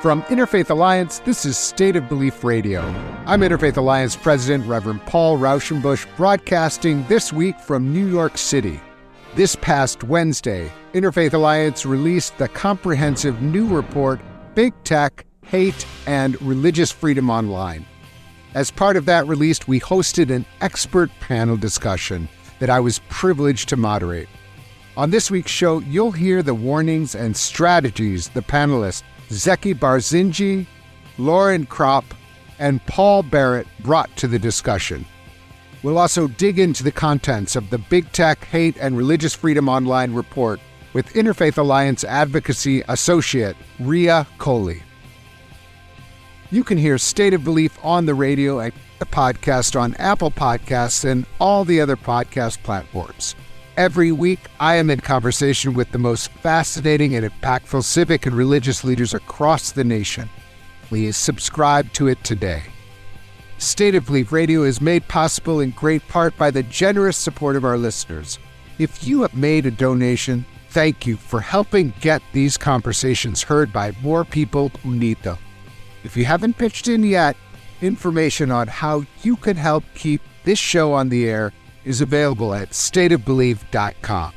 From Interfaith Alliance, this is State of Belief Radio. I'm Interfaith Alliance President Reverend Paul Raushenbush, broadcasting this week from New York City. This past Wednesday, Interfaith Alliance released the comprehensive new report, Big Tech, Hate, and Religious Freedom Online. As part of that release, we hosted an expert panel discussion that I was privileged to moderate. On this week's show, you'll hear the warnings and strategies the panelists Zaki Barzinji, Lauren Krapf, and Paul Barrett brought to the discussion. We'll also dig into the contents of the Big Tech, Hate, and Religious Freedom Online report with Interfaith Alliance Advocacy Associate Ria Coley. You can hear State of Belief on the radio and the podcast on Apple Podcasts and all the other podcast platforms. Every week, I am in conversation with the most fascinating and impactful civic and religious leaders across the nation. Please subscribe to it today. State of Belief Radio is made possible in great part by the generous support of our listeners. If you have made a donation, thank you for helping get these conversations heard by more people who need them. If you haven't pitched in yet, information on how you can help keep this show on the air is available at stateofbelief.com.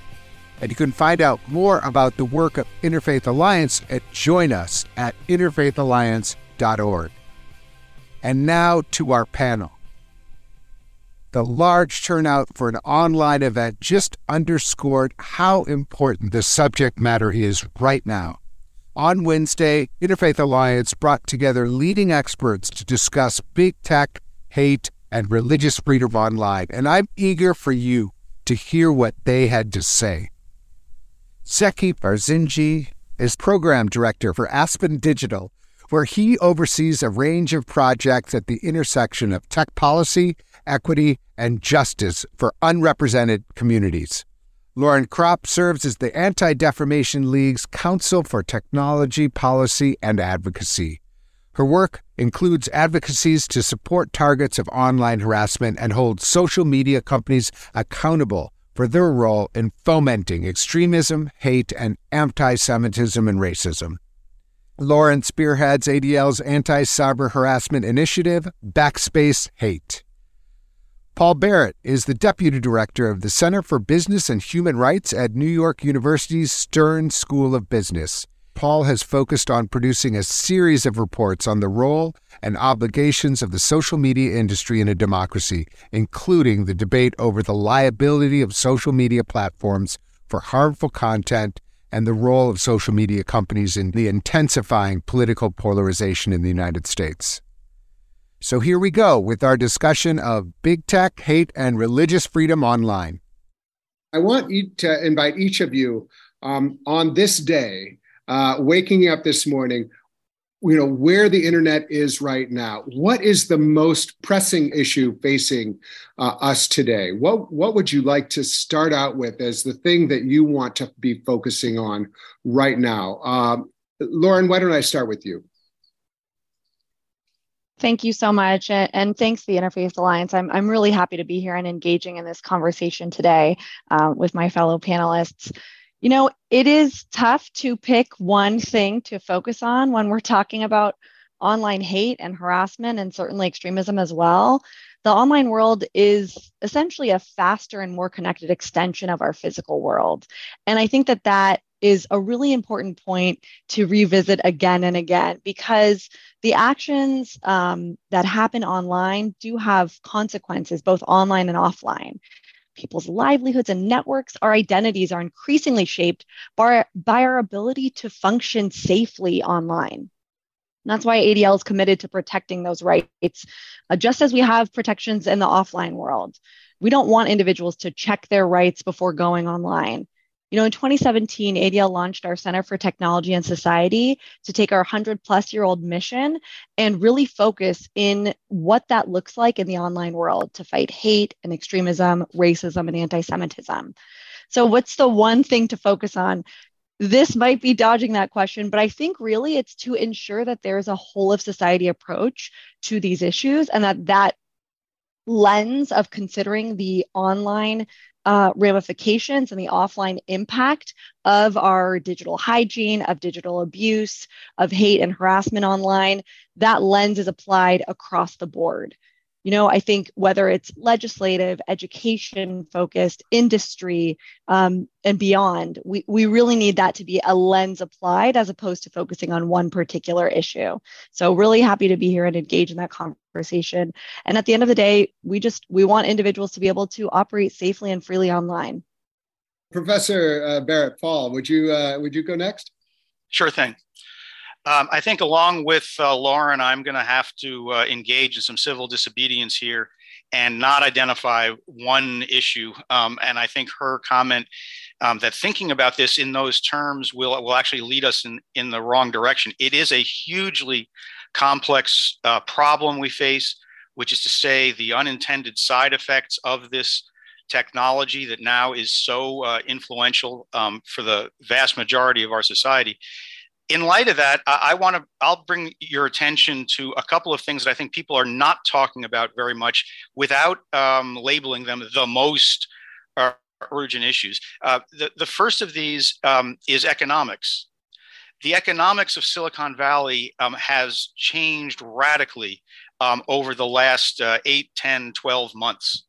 And you can find out more about the work of Interfaith Alliance at join us at interfaithalliance.org. And now to our panel. The large turnout for an online event just underscored how important the subject matter is right now. On Wednesday, Interfaith Alliance brought together leading experts to discuss big tech, hate, and religious freedom online, and I'm eager for you to hear what they had to say. Zaki Barzinji is program director for Aspen Digital, where he oversees a range of projects at the intersection of tech policy, equity, and justice for unrepresented communities. Lauren Krapf serves as the Anti Defamation League's Counsel for Technology Policy and Advocacy. Her work includes advocacies to support targets of online harassment and hold social media companies accountable for their role in fomenting extremism, hate, and anti Semitism and racism. Lauren spearheads ADL's anti cyber harassment initiative, Backspace Hate. Paul Barrett is the Deputy Director of the Center for Business and Human Rights at New York University's Stern School of Business. Paul has focused on producing a series of reports on the role and obligations of the social media industry in a democracy, including the debate over the liability of social media platforms for harmful content and the role of social media companies in the intensifying political polarization in the United States. So here we go with our discussion of big tech, hate, and religious freedom online. I want to invite each of you um, on this day uh, waking up this morning, you know, where the internet is right now. What is the most pressing issue facing uh, us today? What What would you like to start out with as the thing that you want to be focusing on right now? Um, Lauren, why don't I start with you? Thank you so much. And, thanks the Interfaith Alliance. I'm, I'm really happy to be here and engaging in this conversation today uh, with my fellow panelists. You know, it is tough to pick one thing to focus on when we're talking about online hate and harassment and certainly extremism as well. The online world is essentially a faster and more connected extension of our physical world. And I think that that is a really important point to revisit again and again because the actions um, that happen online do have consequences both online and offline people's livelihoods and networks, our identities are increasingly shaped by, by our ability to function safely online. And that's why ADL is committed to protecting those rights, uh, just as we have protections in the offline world. We don't want individuals to check their rights before going online. You know, in 2017, ADL launched our Center for Technology and Society to take our 100 plus year old mission and really focus in what that looks like in the online world to fight hate and extremism, racism, and anti Semitism. So, what's the one thing to focus on? This might be dodging that question, but I think really it's to ensure that there is a whole of society approach to these issues and that that lens of considering the online uh, ramifications and the offline impact of our digital hygiene, of digital abuse, of hate and harassment online, that lens is applied across the board you know i think whether it's legislative education focused industry um, and beyond we, we really need that to be a lens applied as opposed to focusing on one particular issue. So really happy to be here and engage in that conversation. And at the end of the day we just we want individuals to be able to operate safely and freely online. Professor uh, barrett paul would you uh, would you go next? Sure thing um, I think, along with uh, Lauren, I'm going to have to uh, engage in some civil disobedience here and not identify one issue. Um, and I think her comment um, that thinking about this in those terms will will actually lead us in in the wrong direction. It is a hugely complex uh, problem we face, which is to say, the unintended side effects of this technology that now is so uh, influential um, for the vast majority of our society in light of that, I, I want to, I'll bring your attention to a couple of things that I think people are not talking about very much without um, labeling them the most uh, urgent issues. Uh, the, the first of these um, is economics. The economics of Silicon Valley um, has changed radically um, over the last uh, 8, 10, 12 months.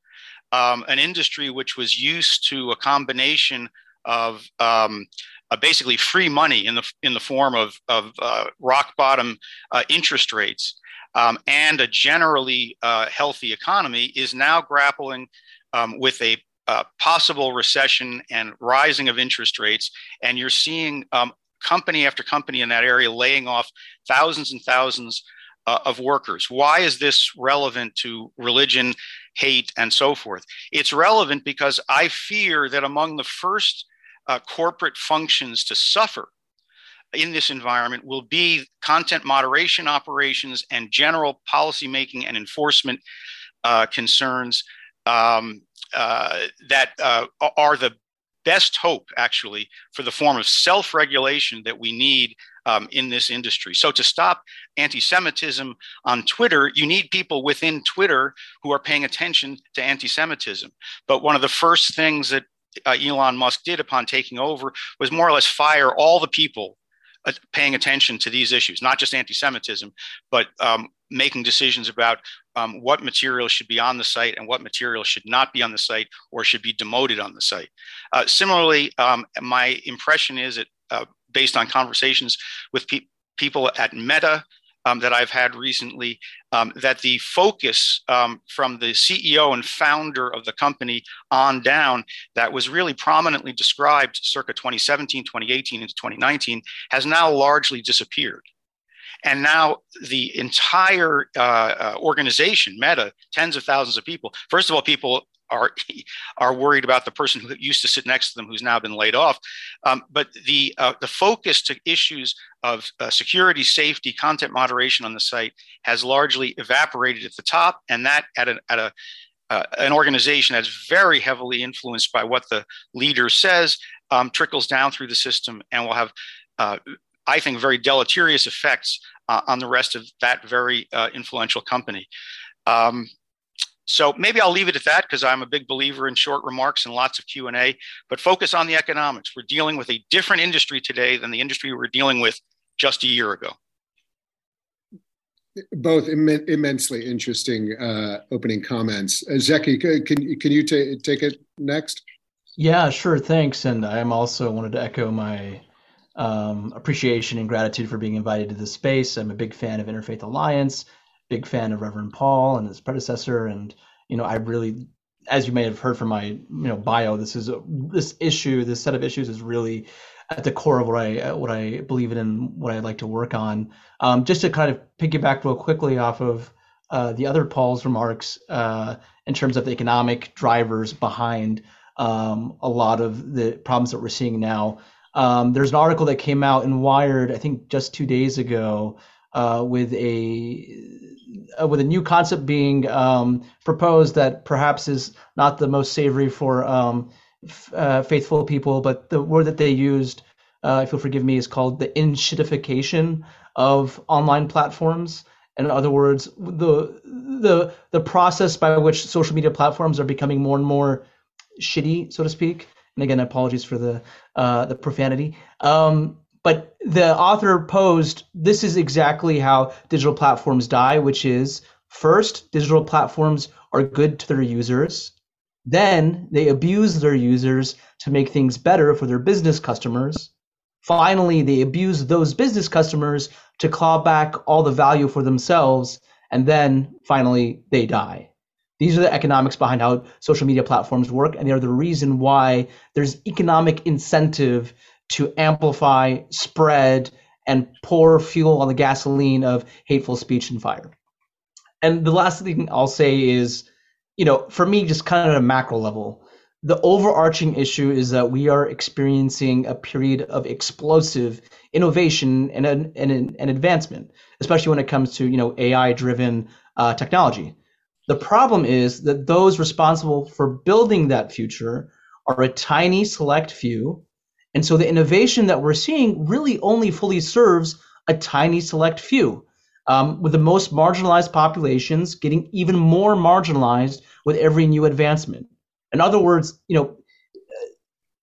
Um, an industry which was used to a combination of um, uh, basically free money in the in the form of of uh, rock bottom uh, interest rates um, and a generally uh, healthy economy is now grappling um, with a uh, possible recession and rising of interest rates, and you're seeing um, company after company in that area laying off thousands and thousands uh, of workers. Why is this relevant to religion, hate, and so forth? It's relevant because I fear that among the first uh, corporate functions to suffer in this environment will be content moderation operations and general policymaking and enforcement uh, concerns um, uh, that uh, are the best hope, actually, for the form of self regulation that we need um, in this industry. So, to stop anti Semitism on Twitter, you need people within Twitter who are paying attention to anti Semitism. But one of the first things that uh, Elon Musk did upon taking over was more or less fire all the people uh, paying attention to these issues, not just anti-Semitism, but um, making decisions about um, what material should be on the site and what material should not be on the site or should be demoted on the site. Uh, similarly, um, my impression is that uh, based on conversations with pe- people at Meta um, that I've had recently um, that the focus um, from the CEO and founder of the company on down, that was really prominently described circa 2017, 2018, into 2019, has now largely disappeared. And now the entire uh, uh, organization, Meta, tens of thousands of people, first of all, people are are worried about the person who used to sit next to them who's now been laid off. Um, but the uh, the focus to issues of uh, security, safety, content moderation on the site has largely evaporated at the top, and that at a, at a uh, an organization that's very heavily influenced by what the leader says um, trickles down through the system and will have, uh, I think, very deleterious effects uh, on the rest of that very uh, influential company. Um, so maybe I'll leave it at that because I'm a big believer in short remarks and lots of Q&A, but focus on the economics. We're dealing with a different industry today than the industry we were dealing with just a year ago. Both Im- immensely interesting uh, opening comments. Uh, Zaki, can, can you t- take it next? Yeah, sure. Thanks. And I am also wanted to echo my um, appreciation and gratitude for being invited to this space. I'm a big fan of Interfaith Alliance big fan of Reverend Paul and his predecessor, and you know, I really, as you may have heard from my you know bio, this is a, this issue, this set of issues is really at the core of what I what I believe in and what I'd like to work on. Um, just to kind of piggyback real quickly off of uh, the other Paul's remarks uh, in terms of the economic drivers behind um, a lot of the problems that we're seeing now. Um, there's an article that came out in Wired, I think just two days ago, uh, with a uh, with a new concept being um, proposed that perhaps is not the most savory for um, f- uh, faithful people, but the word that they used, uh, if you'll forgive me, is called the enshittification of online platforms. In other words, the the the process by which social media platforms are becoming more and more shitty, so to speak. And again, apologies for the uh, the profanity. Um, but the author posed this is exactly how digital platforms die, which is first, digital platforms are good to their users. Then they abuse their users to make things better for their business customers. Finally, they abuse those business customers to claw back all the value for themselves. And then finally, they die. These are the economics behind how social media platforms work, and they are the reason why there's economic incentive to amplify, spread, and pour fuel on the gasoline of hateful speech and fire. And the last thing I'll say is, you know, for me, just kind of at a macro level, the overarching issue is that we are experiencing a period of explosive innovation and an, and an advancement, especially when it comes to you know AI-driven uh, technology. The problem is that those responsible for building that future are a tiny select few and so the innovation that we're seeing really only fully serves a tiny select few, um, with the most marginalized populations getting even more marginalized with every new advancement. In other words, you know,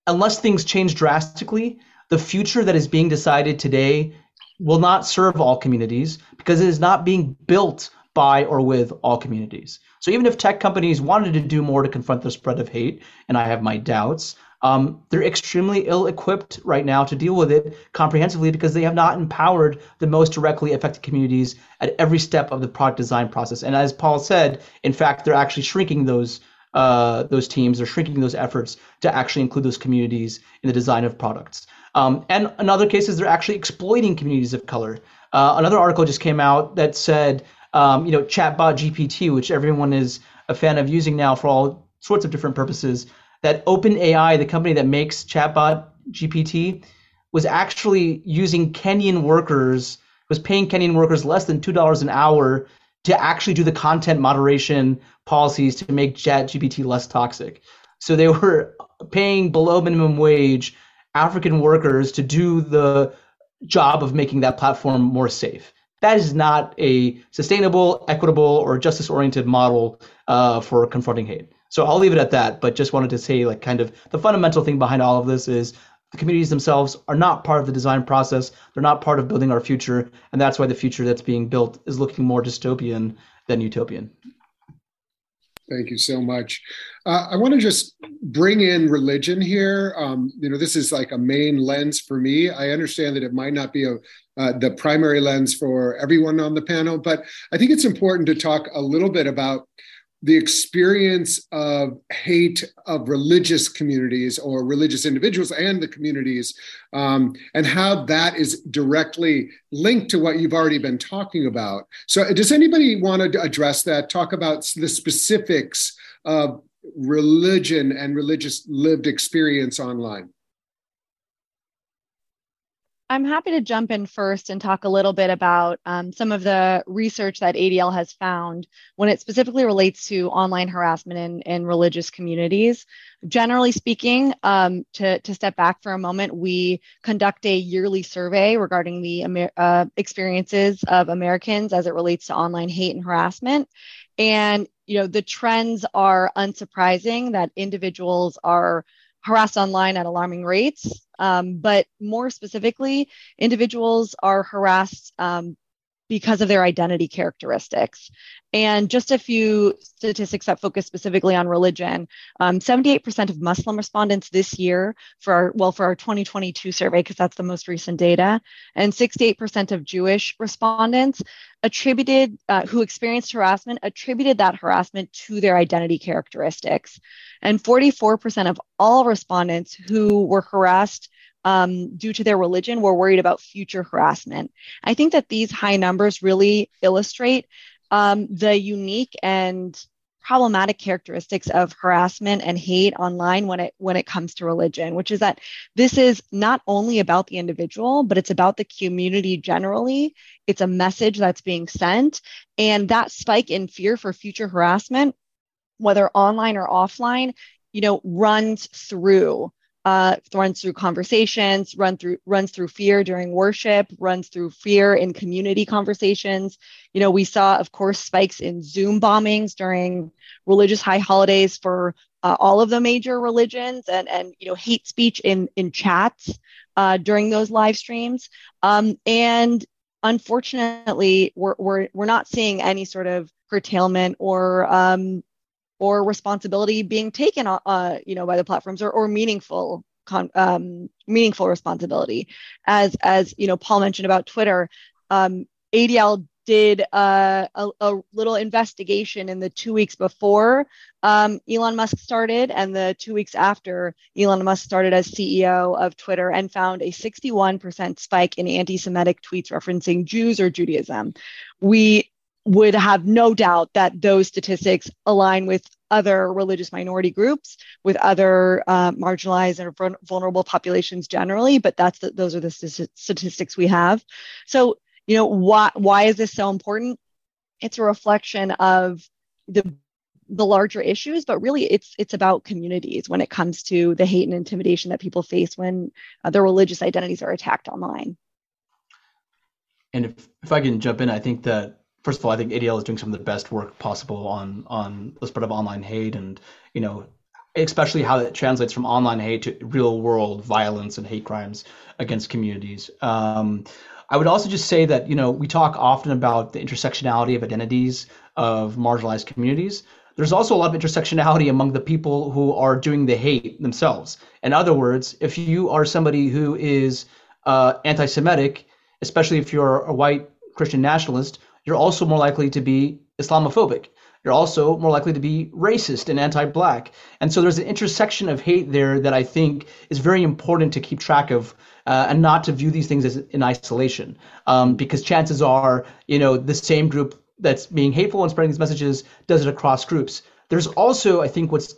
unless things change drastically, the future that is being decided today will not serve all communities because it is not being built by or with all communities. So even if tech companies wanted to do more to confront the spread of hate, and I have my doubts, um, they're extremely ill equipped right now to deal with it comprehensively because they have not empowered the most directly affected communities at every step of the product design process. And as Paul said, in fact, they're actually shrinking those uh, those teams, they're shrinking those efforts to actually include those communities in the design of products. Um, and in other cases, they're actually exploiting communities of color. Uh, another article just came out that said, um, you know, chatbot GPT, which everyone is a fan of using now for all sorts of different purposes, that OpenAI, the company that makes chatbot GPT, was actually using Kenyan workers, was paying Kenyan workers less than two dollars an hour to actually do the content moderation policies to make chat GPT less toxic. So they were paying below minimum wage African workers to do the job of making that platform more safe. That is not a sustainable, equitable, or justice oriented model uh, for confronting hate. So I'll leave it at that, but just wanted to say like kind of the fundamental thing behind all of this is the communities themselves are not part of the design process. They're not part of building our future, and that's why the future that's being built is looking more dystopian than utopian. Thank you so much. Uh, I want to just bring in religion here. Um, you know, this is like a main lens for me. I understand that it might not be a uh, the primary lens for everyone on the panel, but I think it's important to talk a little bit about the experience of hate of religious communities or religious individuals and the communities, um, and how that is directly linked to what you've already been talking about. So, does anybody want to address that? Talk about the specifics of religion and religious lived experience online. I'm happy to jump in first and talk a little bit about um, some of the research that ADL has found when it specifically relates to online harassment in, in religious communities. Generally speaking, um, to, to step back for a moment, we conduct a yearly survey regarding the Amer- uh, experiences of Americans as it relates to online hate and harassment. And you know the trends are unsurprising that individuals are harassed online at alarming rates. Um, but more specifically, individuals are harassed um, because of their identity characteristics. And just a few statistics that focus specifically on religion. Um, 78% of Muslim respondents this year for our, well, for our 2022 survey, because that's the most recent data, and 68% of Jewish respondents attributed, uh, who experienced harassment, attributed that harassment to their identity characteristics. And 44% of all respondents who were harassed um, due to their religion were worried about future harassment. I think that these high numbers really illustrate um, the unique and problematic characteristics of harassment and hate online when it when it comes to religion which is that this is not only about the individual but it's about the community generally it's a message that's being sent and that spike in fear for future harassment whether online or offline you know runs through uh, runs through conversations, run through runs through fear during worship, runs through fear in community conversations. You know, we saw, of course, spikes in Zoom bombings during religious high holidays for uh, all of the major religions, and and you know, hate speech in in chats uh, during those live streams. Um, and unfortunately, we're we're we're not seeing any sort of curtailment or um, or responsibility being taken, uh, you know, by the platforms or, or meaningful, um, meaningful responsibility. As as you know, Paul mentioned about Twitter, um, ADL did uh, a, a, little investigation in the two weeks before um, Elon Musk started and the two weeks after Elon Musk started as CEO of Twitter and found a 61% spike in anti Semitic tweets referencing Jews or Judaism. We would have no doubt that those statistics align with other religious minority groups, with other uh, marginalized and vulnerable populations generally. But that's the, those are the statistics we have. So, you know, why why is this so important? It's a reflection of the the larger issues, but really it's it's about communities when it comes to the hate and intimidation that people face when uh, their religious identities are attacked online. And if, if I can jump in, I think that first of all, I think ADL is doing some of the best work possible on on the spread of online hate, and you know, especially how it translates from online hate to real world violence and hate crimes against communities. Um, I would also just say that you know we talk often about the intersectionality of identities of marginalized communities. There's also a lot of intersectionality among the people who are doing the hate themselves. In other words, if you are somebody who is uh, anti-Semitic, especially if you're a white Christian nationalist, you're also more likely to be Islamophobic. You're also more likely to be racist and anti black. And so there's an intersection of hate there that I think is very important to keep track of uh, and not to view these things as in isolation. Um, because chances are, you know, the same group that's being hateful and spreading these messages does it across groups. There's also, I think, what's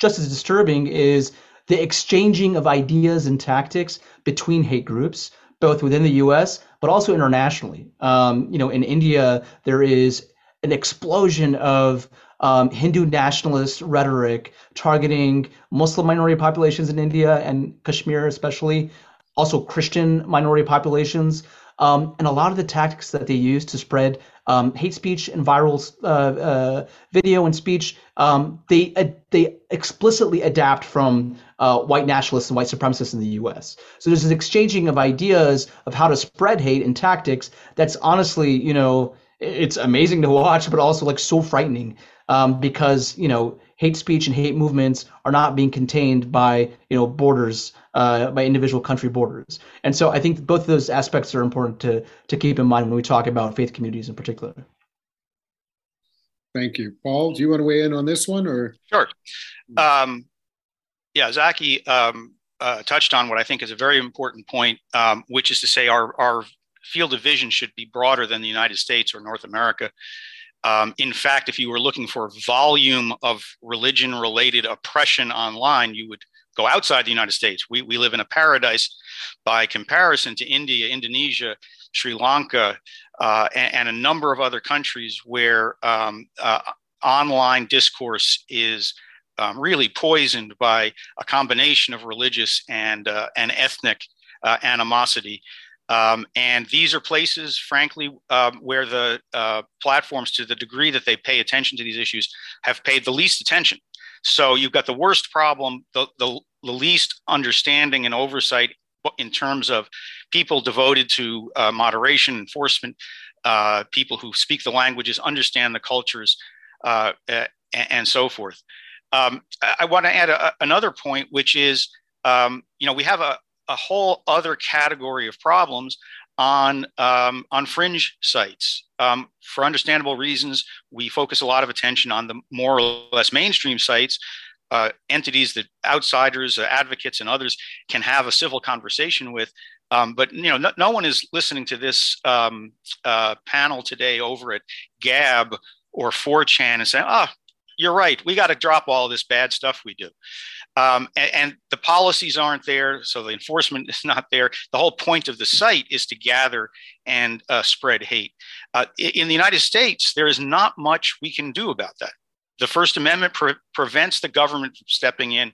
just as disturbing is the exchanging of ideas and tactics between hate groups both within the U.S. but also internationally. Um, you know, in India, there is an explosion of um, Hindu nationalist rhetoric targeting Muslim minority populations in India and Kashmir, especially, also Christian minority populations. Um, and a lot of the tactics that they use to spread um, hate speech and viral uh, uh, video and speech, um, they uh, they explicitly adapt from uh, white nationalists and white supremacists in the U.S. So there's an exchanging of ideas of how to spread hate and tactics. That's honestly, you know, it's amazing to watch, but also like so frightening um, because you know hate speech and hate movements are not being contained by you know borders uh, by individual country borders. And so i think both of those aspects are important to to keep in mind when we talk about faith communities in particular. Thank you. Paul do you want to weigh in on this one or? Sure. Um, yeah zaki um, uh, touched on what i think is a very important point um, which is to say our our field of vision should be broader than the united states or north america. Um, in fact, if you were looking for volume of religion related oppression online, you would go outside the United States. We, we live in a paradise by comparison to India, Indonesia, Sri Lanka, uh, and, and, a number of other countries where um, uh, online discourse is um, really poisoned by a combination of religious and, uh, and ethnic uh, animosity. Um, and these are places, frankly, um, where the uh, platforms, to the degree that they pay attention to these issues, have paid the least attention. So you've got the worst problem, the, the, the least understanding and oversight in terms of people devoted to uh, moderation, enforcement, uh, people who speak the languages, understand the cultures, uh, and, and, so forth. Um, I, want to add a, another point, which is, um, you know, we have a, a whole other category of problems on um, on fringe sites. Um, for understandable reasons, we focus a lot of attention on the more or less mainstream sites, uh, entities that outsiders, uh, advocates, and others can have a civil conversation with. Um, but you know, no, no, one is listening to this um, uh, panel today over at Gab or 4chan and saying, "Ah, oh, you're right. We got to drop all this bad stuff we do." Um, and, and, the policies aren't there, so the enforcement is not there. The whole point of the site is to gather and uh, spread hate. Uh, in the United States, there is not much we can do about that. the First Amendment pre- prevents the government from stepping in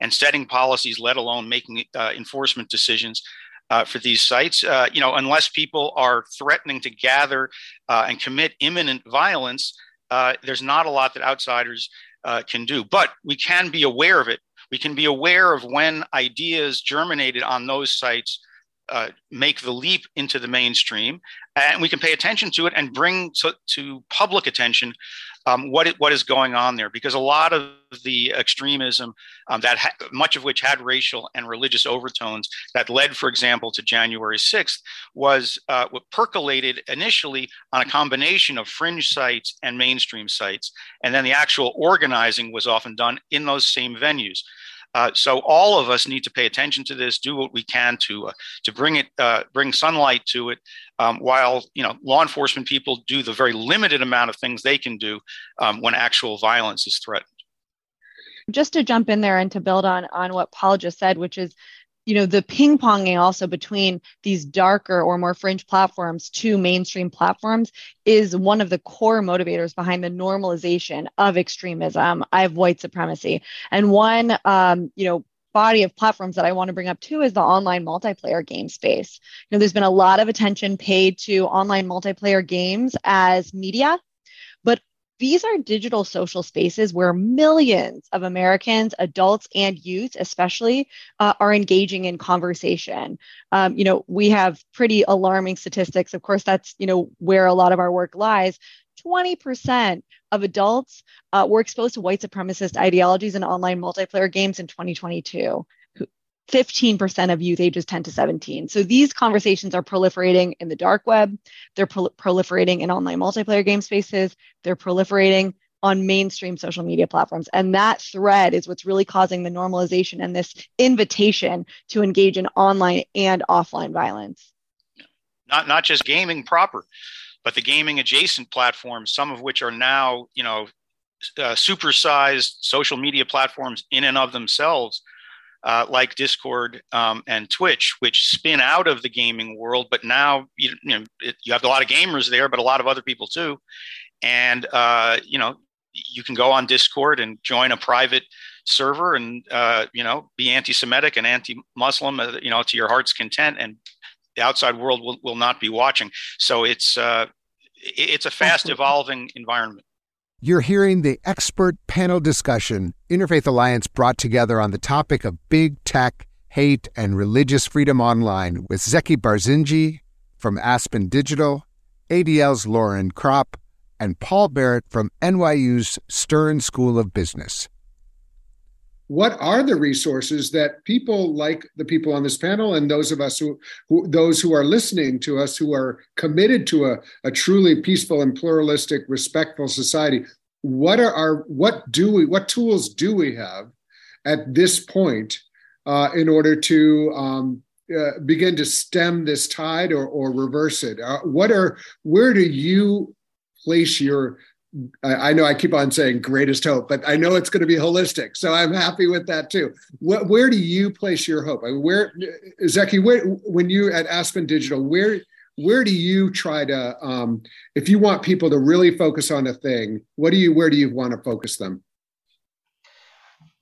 and setting policies, let alone making uh, enforcement decisions uh, for these sites. Uh, you know, unless people are threatening to gather uh, and commit imminent violence, there's not a lot that outsiders uh, can do. But we can be aware of it. We can be aware of when ideas germinated on those sites uh, make the leap into the mainstream, and we can pay attention to it and bring to, to public attention um, what it, what is going on there. Because a lot of the extremism um, that ha- much of which had racial and religious overtones that led, for example, to January 6th was uh, percolated initially on a combination of fringe sites and mainstream sites, and then the actual organizing was often done in those same venues. Uh, so all of us need to pay attention to this, do what we can to uh, to bring it, uh, bring sunlight to it, um, while you know law enforcement people do the very limited amount of things they can do um, when actual violence is threatened. Just to jump in there and to build on on what Paul just said, which is you know the ping ponging also between these darker or more fringe platforms to mainstream platforms is one of the core motivators behind the normalization of extremism of white supremacy and one um, you know body of platforms that I want to bring up too is the online multiplayer game space. You know, there's been a lot of attention paid to online multiplayer games as media, these are digital social spaces where millions of Americans, adults and youth, especially, uh, are engaging in conversation. Um, you know, we have pretty alarming statistics. Of course, that's you know where a lot of our work lies. 20% of adults uh, were exposed to white supremacist ideologies in online multiplayer games in 2022. 15% of youth ages 10 to 17. So these conversations are proliferating in the dark web. They're pro- proliferating in online multiplayer game spaces. They're proliferating on mainstream social media platforms. And that thread is what's really causing the normalization and this invitation to engage in online and offline violence. Not, not just gaming proper, but the gaming adjacent platforms, some of which are now, you know, uh, supersized social media platforms in and of themselves uh, like Discord um, and Twitch, which spin out of the gaming world, but now you, you know it, you have a lot of gamers there, but a lot of other people too, and uh, you know you can go on Discord and join a private server and uh, you know be anti-Semitic and anti-Muslim, uh, you know, to your heart's content, and the outside world will, will not be watching. So it's uh, it's a fast evolving environment. You're hearing the expert panel discussion Interfaith Alliance brought together on the topic of big tech, hate, and religious freedom online with Zaki Barzinji from Aspen Digital, ADL's Lauren Krapf, and Paul Barrett from NYU's Stern School of Business what are the resources that people like the people on this panel and those of us who, who those who are listening to us who are committed to a, a truly peaceful and pluralistic respectful society what are our what do we what tools do we have at this point uh, in order to um, uh, begin to stem this tide or, or reverse it? Uh, what are where do you place your I, know I keep on saying greatest hope, but I know it's going to be holistic. So I'm happy with that too. Where, where do you place your hope? I mean, where, Zaki, where, when you at Aspen Digital, where where do you try to, um, if you want people to really focus on a thing, what do you where do you want to focus them?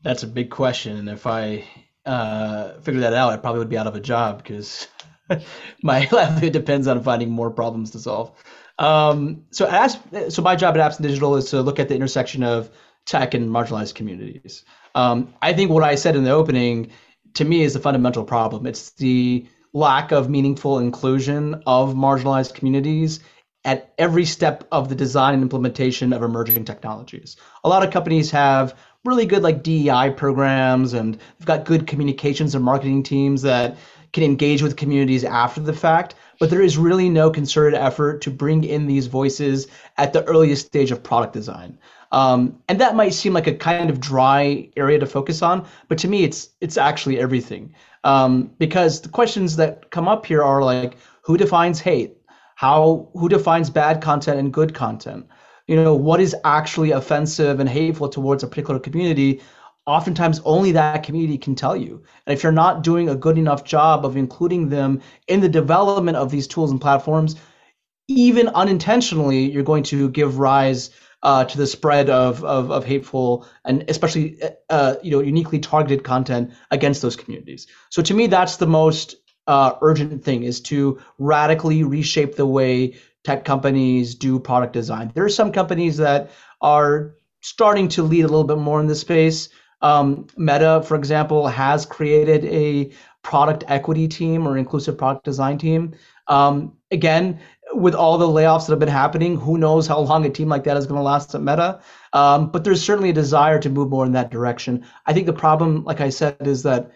That's a big question, and if I uh, figure that out, I probably would be out of a job because my livelihood depends on finding more problems to solve. Um, so as so my job at Aspen Digital is to look at the intersection of tech and marginalized communities. Um, I think what I said in the opening to me is the fundamental problem. It's the lack of meaningful inclusion of marginalized communities at every step of the design and implementation of emerging technologies. A lot of companies have really good like DEI programs and they've got good communications and marketing teams that can engage with communities after the fact but there is really no concerted effort to bring in these voices at the earliest stage of product design. Um, and that might seem like a kind of dry area to focus on, but to me, it's it's actually everything. Um, because the questions that come up here are like, who defines hate? How who defines bad content and good content? You know, what is actually offensive and hateful towards a particular community oftentimes only that community can tell you. And if you're not doing a good enough job of including them in the development of these tools and platforms, even unintentionally, you're going to give rise uh, to the spread of, of, of hateful and especially uh, you know uniquely targeted content against those communities. So to me, that's the most uh, urgent thing is to radically reshape the way tech companies do product design. There are some companies that are starting to lead a little bit more in this space. Um, Meta, for example, has created a product equity team or inclusive product design team. Um, again, with all the layoffs that have been happening, who knows how long a team like that is going to last at Meta. Um, but there's certainly a desire to move more in that direction. I think the problem, like I said, is that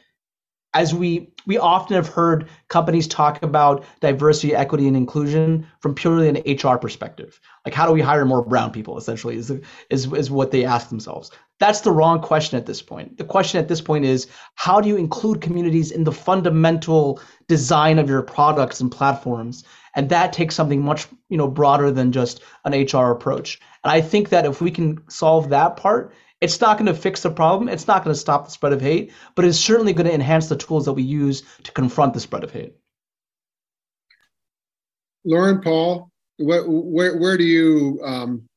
as we we often have heard companies talk about diversity, equity, and inclusion from purely an HR perspective. Like how do we hire more brown people? Essentially, is is is what they ask themselves. That's the wrong question at this point. The question at this point is how do you include communities in the fundamental design of your products and platforms? And that takes something much you know broader than just an HR approach. And I think that if we can solve that part, it's not going to fix the problem. It's not going to stop the spread of hate, but it's certainly going to enhance the tools that we use to confront the spread of hate. Lauren, Paul, where, where, where do you um,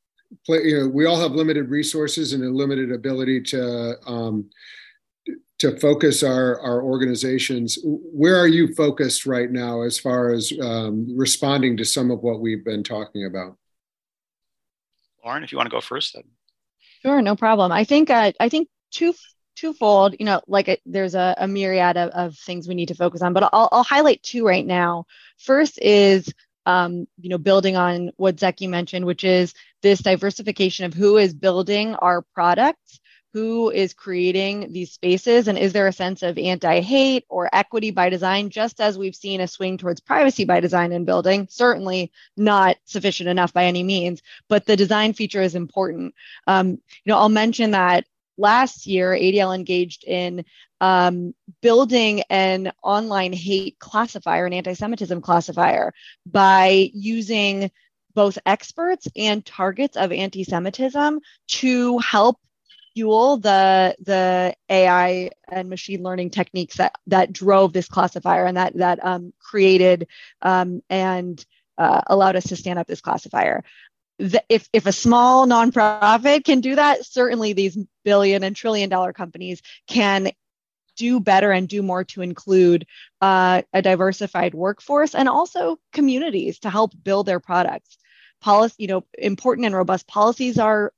play? You know, we all have limited resources and a limited ability to um, to focus our our organizations. Where are you focused right now as far as um, responding to some of what we've been talking about? Lauren, if you want to go first. Then. Sure, no problem. I think uh, I think two twofold. You know, like a, there's a, a myriad of, of things we need to focus on, but I'll, I'll highlight two right now. First is um, you know building on what Zaki mentioned, which is this diversification of who is building our products who is creating these spaces and is there a sense of anti-hate or equity by design just as we've seen a swing towards privacy by design in building? Certainly not sufficient enough by any means but the design feature is important. Um, you know i'll mention that last year adl engaged in um, building an online hate classifier an anti-semitism classifier by using both experts and targets of anti-Semitism to help fuel the the AI and machine learning techniques that that drove this classifier and that that um, created um, and uh, allowed us to stand up this classifier. The, if if a small nonprofit can do that, certainly these billion and trillion dollar companies can do better and do more to include uh, a diversified workforce and also communities to help build their products policy you know important and robust policies are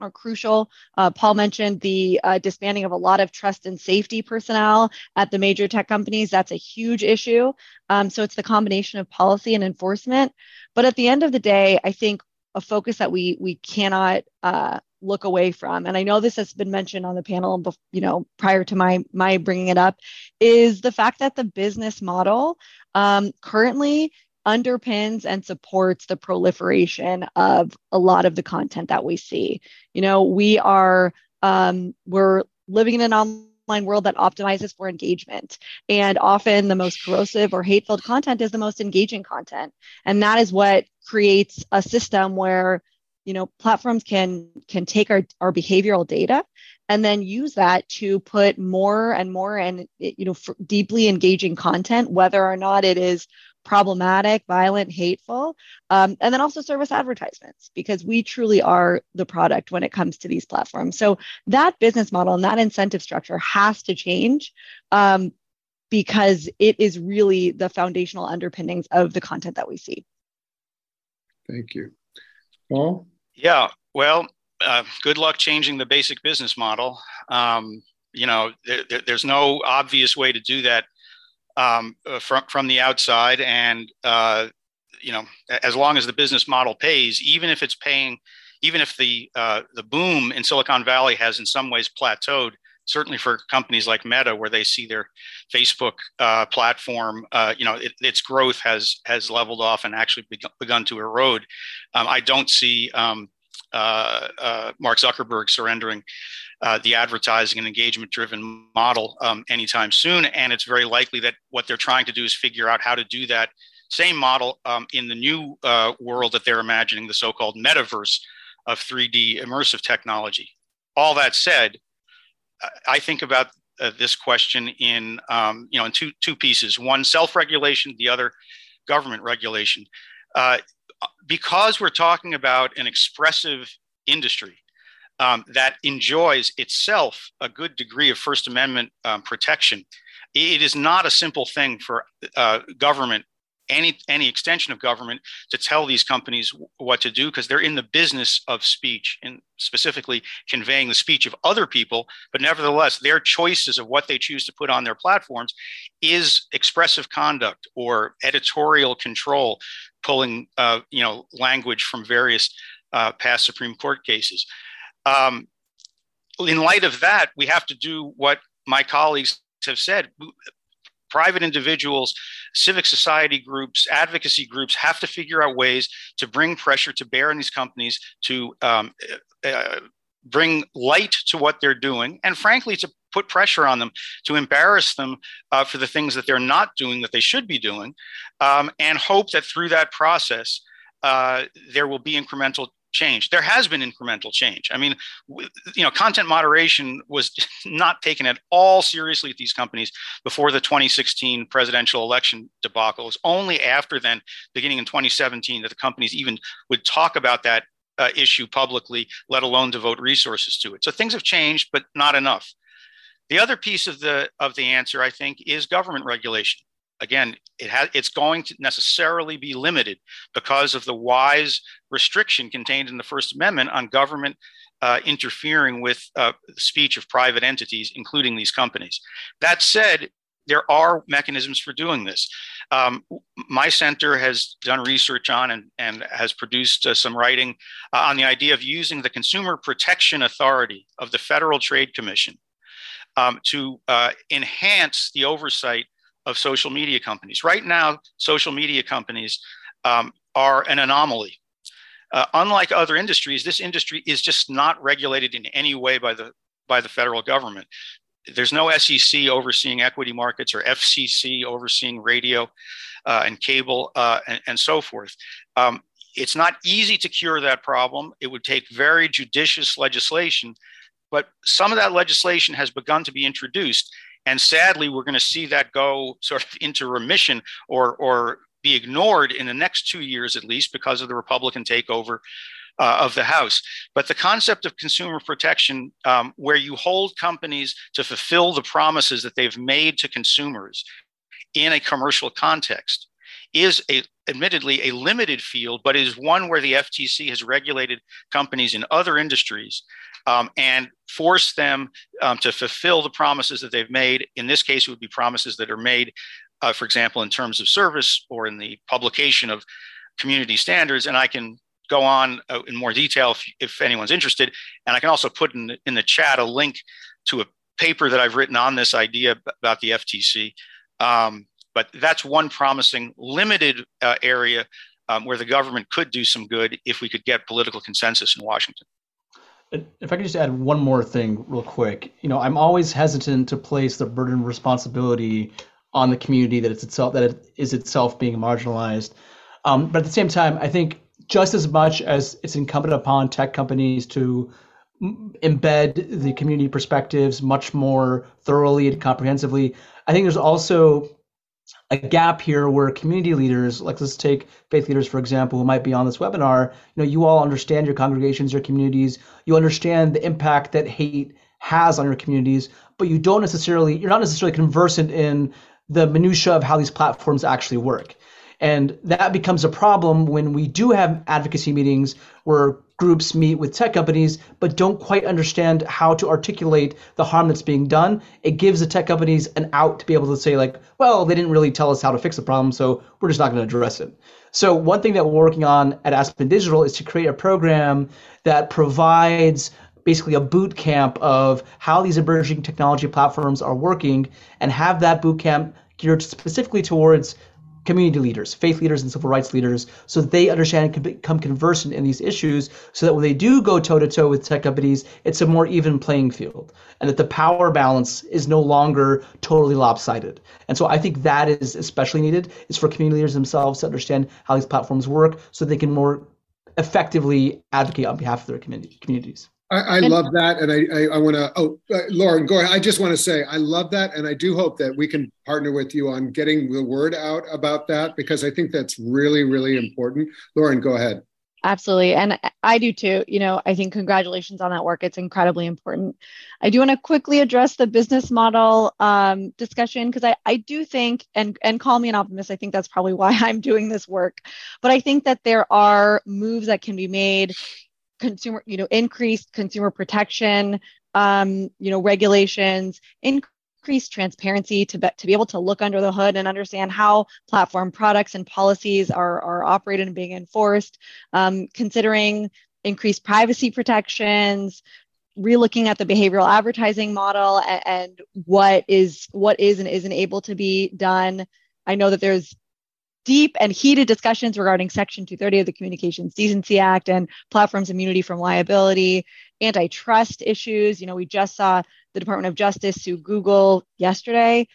are crucial. Uh, Paul mentioned the uh, disbanding of a lot of trust and safety personnel at the major tech companies. That's a huge issue. Um, so it's the combination of policy and enforcement. But at the end of the day, I think a focus that we we cannot uh, look away from, and I know this has been mentioned on the panel, you know, prior to my my bringing it up, is the fact that the business model um, currently underpins and supports the proliferation of a lot of the content that we see. You know, we are um, we're living in an online world that optimizes for engagement, and often the most corrosive or hate-filled content is the most engaging content, and that is what creates a system where you know platforms can can take our, our behavioral data and then use that to put more and more and you know deeply engaging content whether or not it is problematic, violent, hateful, um, and then also service advertisements because we truly are the product when it comes to these platforms. So that business model and that incentive structure has to change um, because it is really the foundational underpinnings of the content that we see. Thank you. Paul? Yeah, well, uh, good luck changing the basic business model. Um, you know, there, there, there's no obvious way to do that um, uh, from from the outside, and uh, you know, as long as the business model pays, even if it's paying, even if the uh, the boom in Silicon Valley has in some ways plateaued, certainly for companies like Meta, where they see their Facebook uh, platform, uh, you know, it, its growth has has leveled off and actually begun, to erode. Um, I don't see um, Mark Zuckerberg surrendering uh, the advertising and engagement driven model um, anytime soon. And it's very likely that what they're trying to do is figure out how to do that same model um, in the new uh, world that they're imagining, the so called metaverse of 3D immersive technology. All that said, I think about uh, this question in um, you know in two two pieces: one self-regulation, the other government regulation. Uh, because we're talking about an expressive industry um, that enjoys itself a good degree of First Amendment um, protection. It is not a simple thing for uh, government, any any extension of government, to tell these companies what to do because they're in the business of speech and specifically conveying the speech of other people. But nevertheless, their choices of what they choose to put on their platforms is expressive conduct or editorial control, pulling uh, you know language from various uh, past Supreme Court cases. Um, in light of that, we have to do what my colleagues have said. Private individuals, civic society groups, advocacy groups have to figure out ways to bring pressure to bear on these companies to um, uh, bring light to what they're doing, and frankly, to put pressure on them to embarrass them uh, for the things that they're not doing that they should be doing, um, and hope that through that process, uh, there will be incremental change. There has been incremental change. I mean, you know, content moderation was not taken at all seriously at these companies before the 2016 presidential election debacle. It was only after then, beginning in 2017, that the companies even would talk about that uh, issue publicly, let alone devote resources to it. So things have changed, but not enough. The other piece of the of the answer, I think, is government regulation again, it has it's going to necessarily be limited because of the wise restriction contained in the First Amendment on government uh, interfering with uh, speech of private entities, including these companies. That said, there are mechanisms for doing this. Um, my center has done research on and, and has produced uh, some writing uh, on the idea of using the Consumer Protection Authority of the Federal Trade Commission um, to uh, enhance the oversight of social media companies. Right now, social media companies um, are an anomaly. Uh, unlike other industries, this industry is just not regulated in any way by the by the federal government. There's no SEC overseeing equity markets or FCC overseeing radio uh, and cable uh, and, and, so forth. Um, it's not easy to cure that problem. It would take very judicious legislation, but some of that legislation has begun to be introduced. And sadly, we're going to see that go sort of into remission or, or be ignored in the next two years at least because of the Republican takeover uh, of the House. But the concept of consumer protection, um, where you hold companies to fulfill the promises that they've made to consumers in a commercial context, is a admittedly a limited field, but is one where the FTC has regulated companies in other industries um, and forced them um, to fulfill the promises that they've made. In this case, it would be promises that are made, uh, for example, in terms of service or in the publication of community standards. And I can go on uh, in more detail if, if, anyone's interested. And I can also put in, in the chat a link to a paper that I've written on this idea about the FTC. Um, but that's one promising limited uh, area um, where the government could do some good if we could get political consensus in Washington. If I could just add one more thing real quick, you know, I'm always hesitant to place the burden of responsibility on the community that it's itself that it is itself being marginalized. Um, but at the same time, I think just as much as it's incumbent upon tech companies to embed the community perspectives much more thoroughly and comprehensively, I think there's also a gap here where community leaders, like let's take faith leaders for example, who might be on this webinar, you know, you all understand your congregations, your communities, you understand the impact that hate has on your communities, but you don't necessarily, you're not necessarily conversant in the minutia of how these platforms actually work. And that becomes a problem when we do have advocacy meetings where groups meet with tech companies but don't quite understand how to articulate the harm that's being done. It gives the tech companies an out to be able to say, like, well, they didn't really tell us how to fix the problem, so we're just not going to address it. So, one thing that we're working on at Aspen Digital is to create a program that provides basically a boot camp of how these emerging technology platforms are working and have that boot camp geared specifically towards community leaders, faith leaders, and civil rights leaders, so they understand and can become conversant in these issues, so that when they do go toe to toe with tech companies, it's a more even playing field, and that the power balance is no longer totally lopsided. And so I think that is especially needed is for community leaders themselves to understand how these platforms work, so they can more effectively advocate on behalf of their community, communities. I, I love that, and I I, I want to. Oh, uh, Lauren, go ahead. I just want to say I love that, and I do hope that we can partner with you on getting the word out about that because I think that's really really important. Lauren, go ahead. Absolutely. And I do too. You know, I think congratulations on that work. It's incredibly important. I do want to quickly address the business model um, discussion because I, I do think, and, and call me an optimist, I think that's probably why I'm doing this work. But I think that there are moves that can be made, consumer, you know, increased consumer protection, um, you know, regulations, increased transparency to be, to be able to look under the hood and understand how platform products and policies are, are operated and being enforced, um, considering increased privacy protections, relooking at the behavioral advertising model and, and what is what is and isn't able to be done. I know that there's deep and heated discussions regarding Section 230 of the Communications Decency Act and platforms immunity from liability, antitrust issues. You know, we just saw the Department of Justice sue Google yesterday,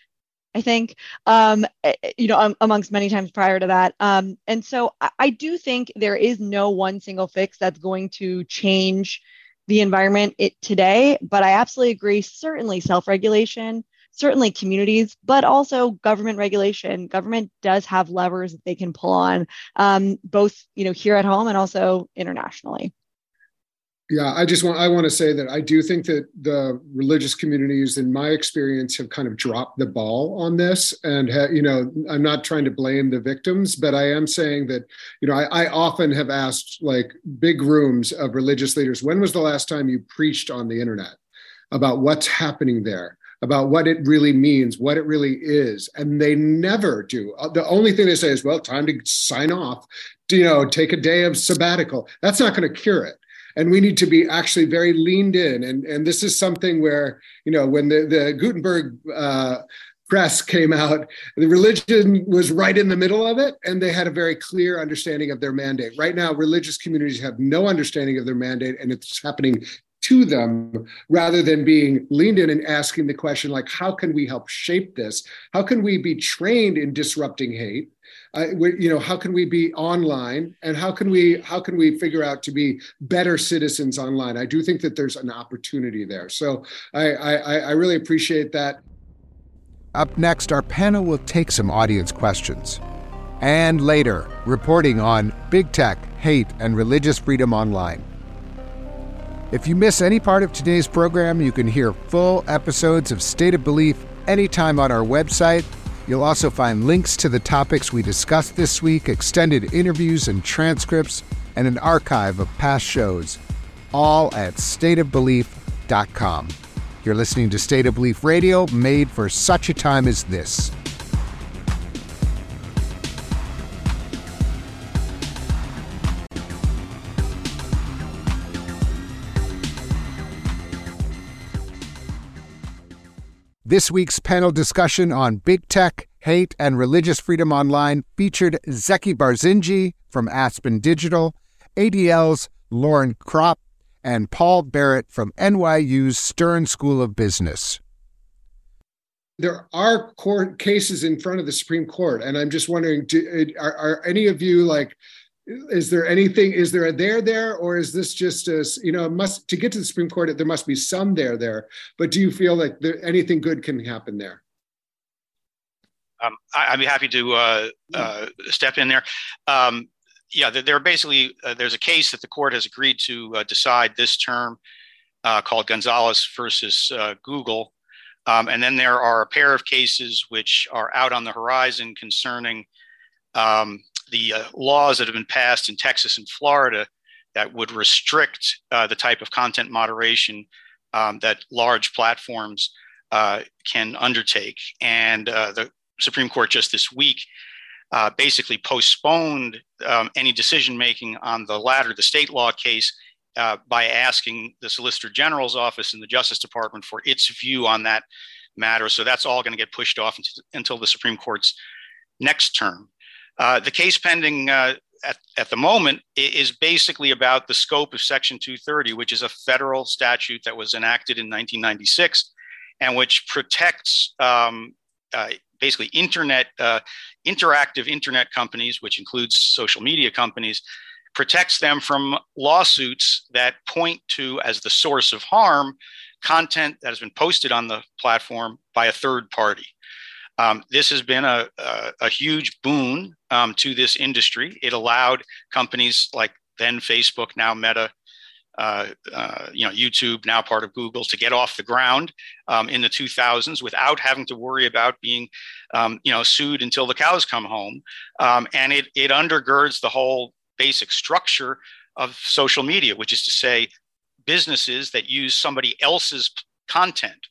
I think, um, eh, eh, you know, um, amongst many times prior to that. Um, and so I, I do think there is no one single fix that's going to change the environment it today. But I absolutely agree. Certainly, self-regulation certainly communities, but also government regulation. Government does have levers that they can pull on, um, both you know here at home and also internationally. Yeah, I just want I want to say that I do think that the religious communities, in my experience, have kind of dropped the ball on this. And ha, you know, I'm not trying to blame the victims, but I am saying that you know I, I often have asked like big rooms of religious leaders, when was the last time you preached on the internet about what's happening there? About what it really means, what it really is. And they never do. Uh, the only thing they say is, well, time to sign off, you know, take a day of sabbatical. That's not going to cure it. And we need to be actually very leaned in. And, and this is something where, you know, when the, the Gutenberg uh, press came out, the religion was right in the middle of it, and they had a very clear understanding of their mandate. Right now, religious communities have no understanding of their mandate, and it's happening to them rather than being leaned in and asking the question like how can we help shape this? How can we be trained in disrupting hate? Uh, you know how can we be online? And how can we how can we figure out to be better citizens online? I do think that there's an opportunity there. So i i, I really appreciate that. Up next our panel will take some audience questions. And later reporting on big tech hate and religious freedom online if you miss any part of today's program, you can hear full episodes of State of Belief anytime on our website. You'll also find links to the topics we discussed this week, extended interviews and transcripts, and an archive of past shows, all at stateofbelief.com. You're listening to State of Belief Radio, made for such a time as this. This week's panel discussion on big tech, hate, and religious freedom online featured Zaki Barzinji from Aspen Digital, ADL's Lauren Krapf, and Paul Barrett from NYU's Stern School of Business. There are court cases in front of the Supreme Court, and I'm just wondering: do, are, are any of you like is there anything is there a there there or is this just a you know must to get to the supreme court there must be some there there but do you feel like there anything good can happen there? Um, I, would be happy to uh, uh, step in there. Um, yeah there are basically uh, there's a case that the court has agreed to uh, decide this term uh, called gonzalez versus uh, google. Um, and then there are a pair of cases which are out on the horizon concerning um, the uh, laws that have been passed in Texas and Florida that would restrict uh, the type of content moderation um, that large platforms uh, can undertake. And uh, the Supreme Court just this week uh, basically postponed um, any decision making on the latter, the state law case, uh, by asking the Solicitor General's office and the Justice Department for its view on that matter. So that's all going to get pushed off until, until the Supreme Court's next term. Uh, the case pending uh, at, at the moment is basically about the scope of Section 230, which is a federal statute that was enacted in 1996 and which protects um, uh, basically internet, uh, interactive internet companies, which includes social media companies, protects them from lawsuits that point to as the source of harm content that has been posted on the platform by a third party. Um, this has been a, a, a huge boon um, to this industry. It allowed companies like then Facebook, now Meta, uh, uh, you know, YouTube, now part of Google, to get off the ground um, in the 2000s without having to worry about being, um, you know, sued until the cows come home. Um, and it, it undergirds the whole basic structure of social media, which is to say, businesses that use somebody else's content,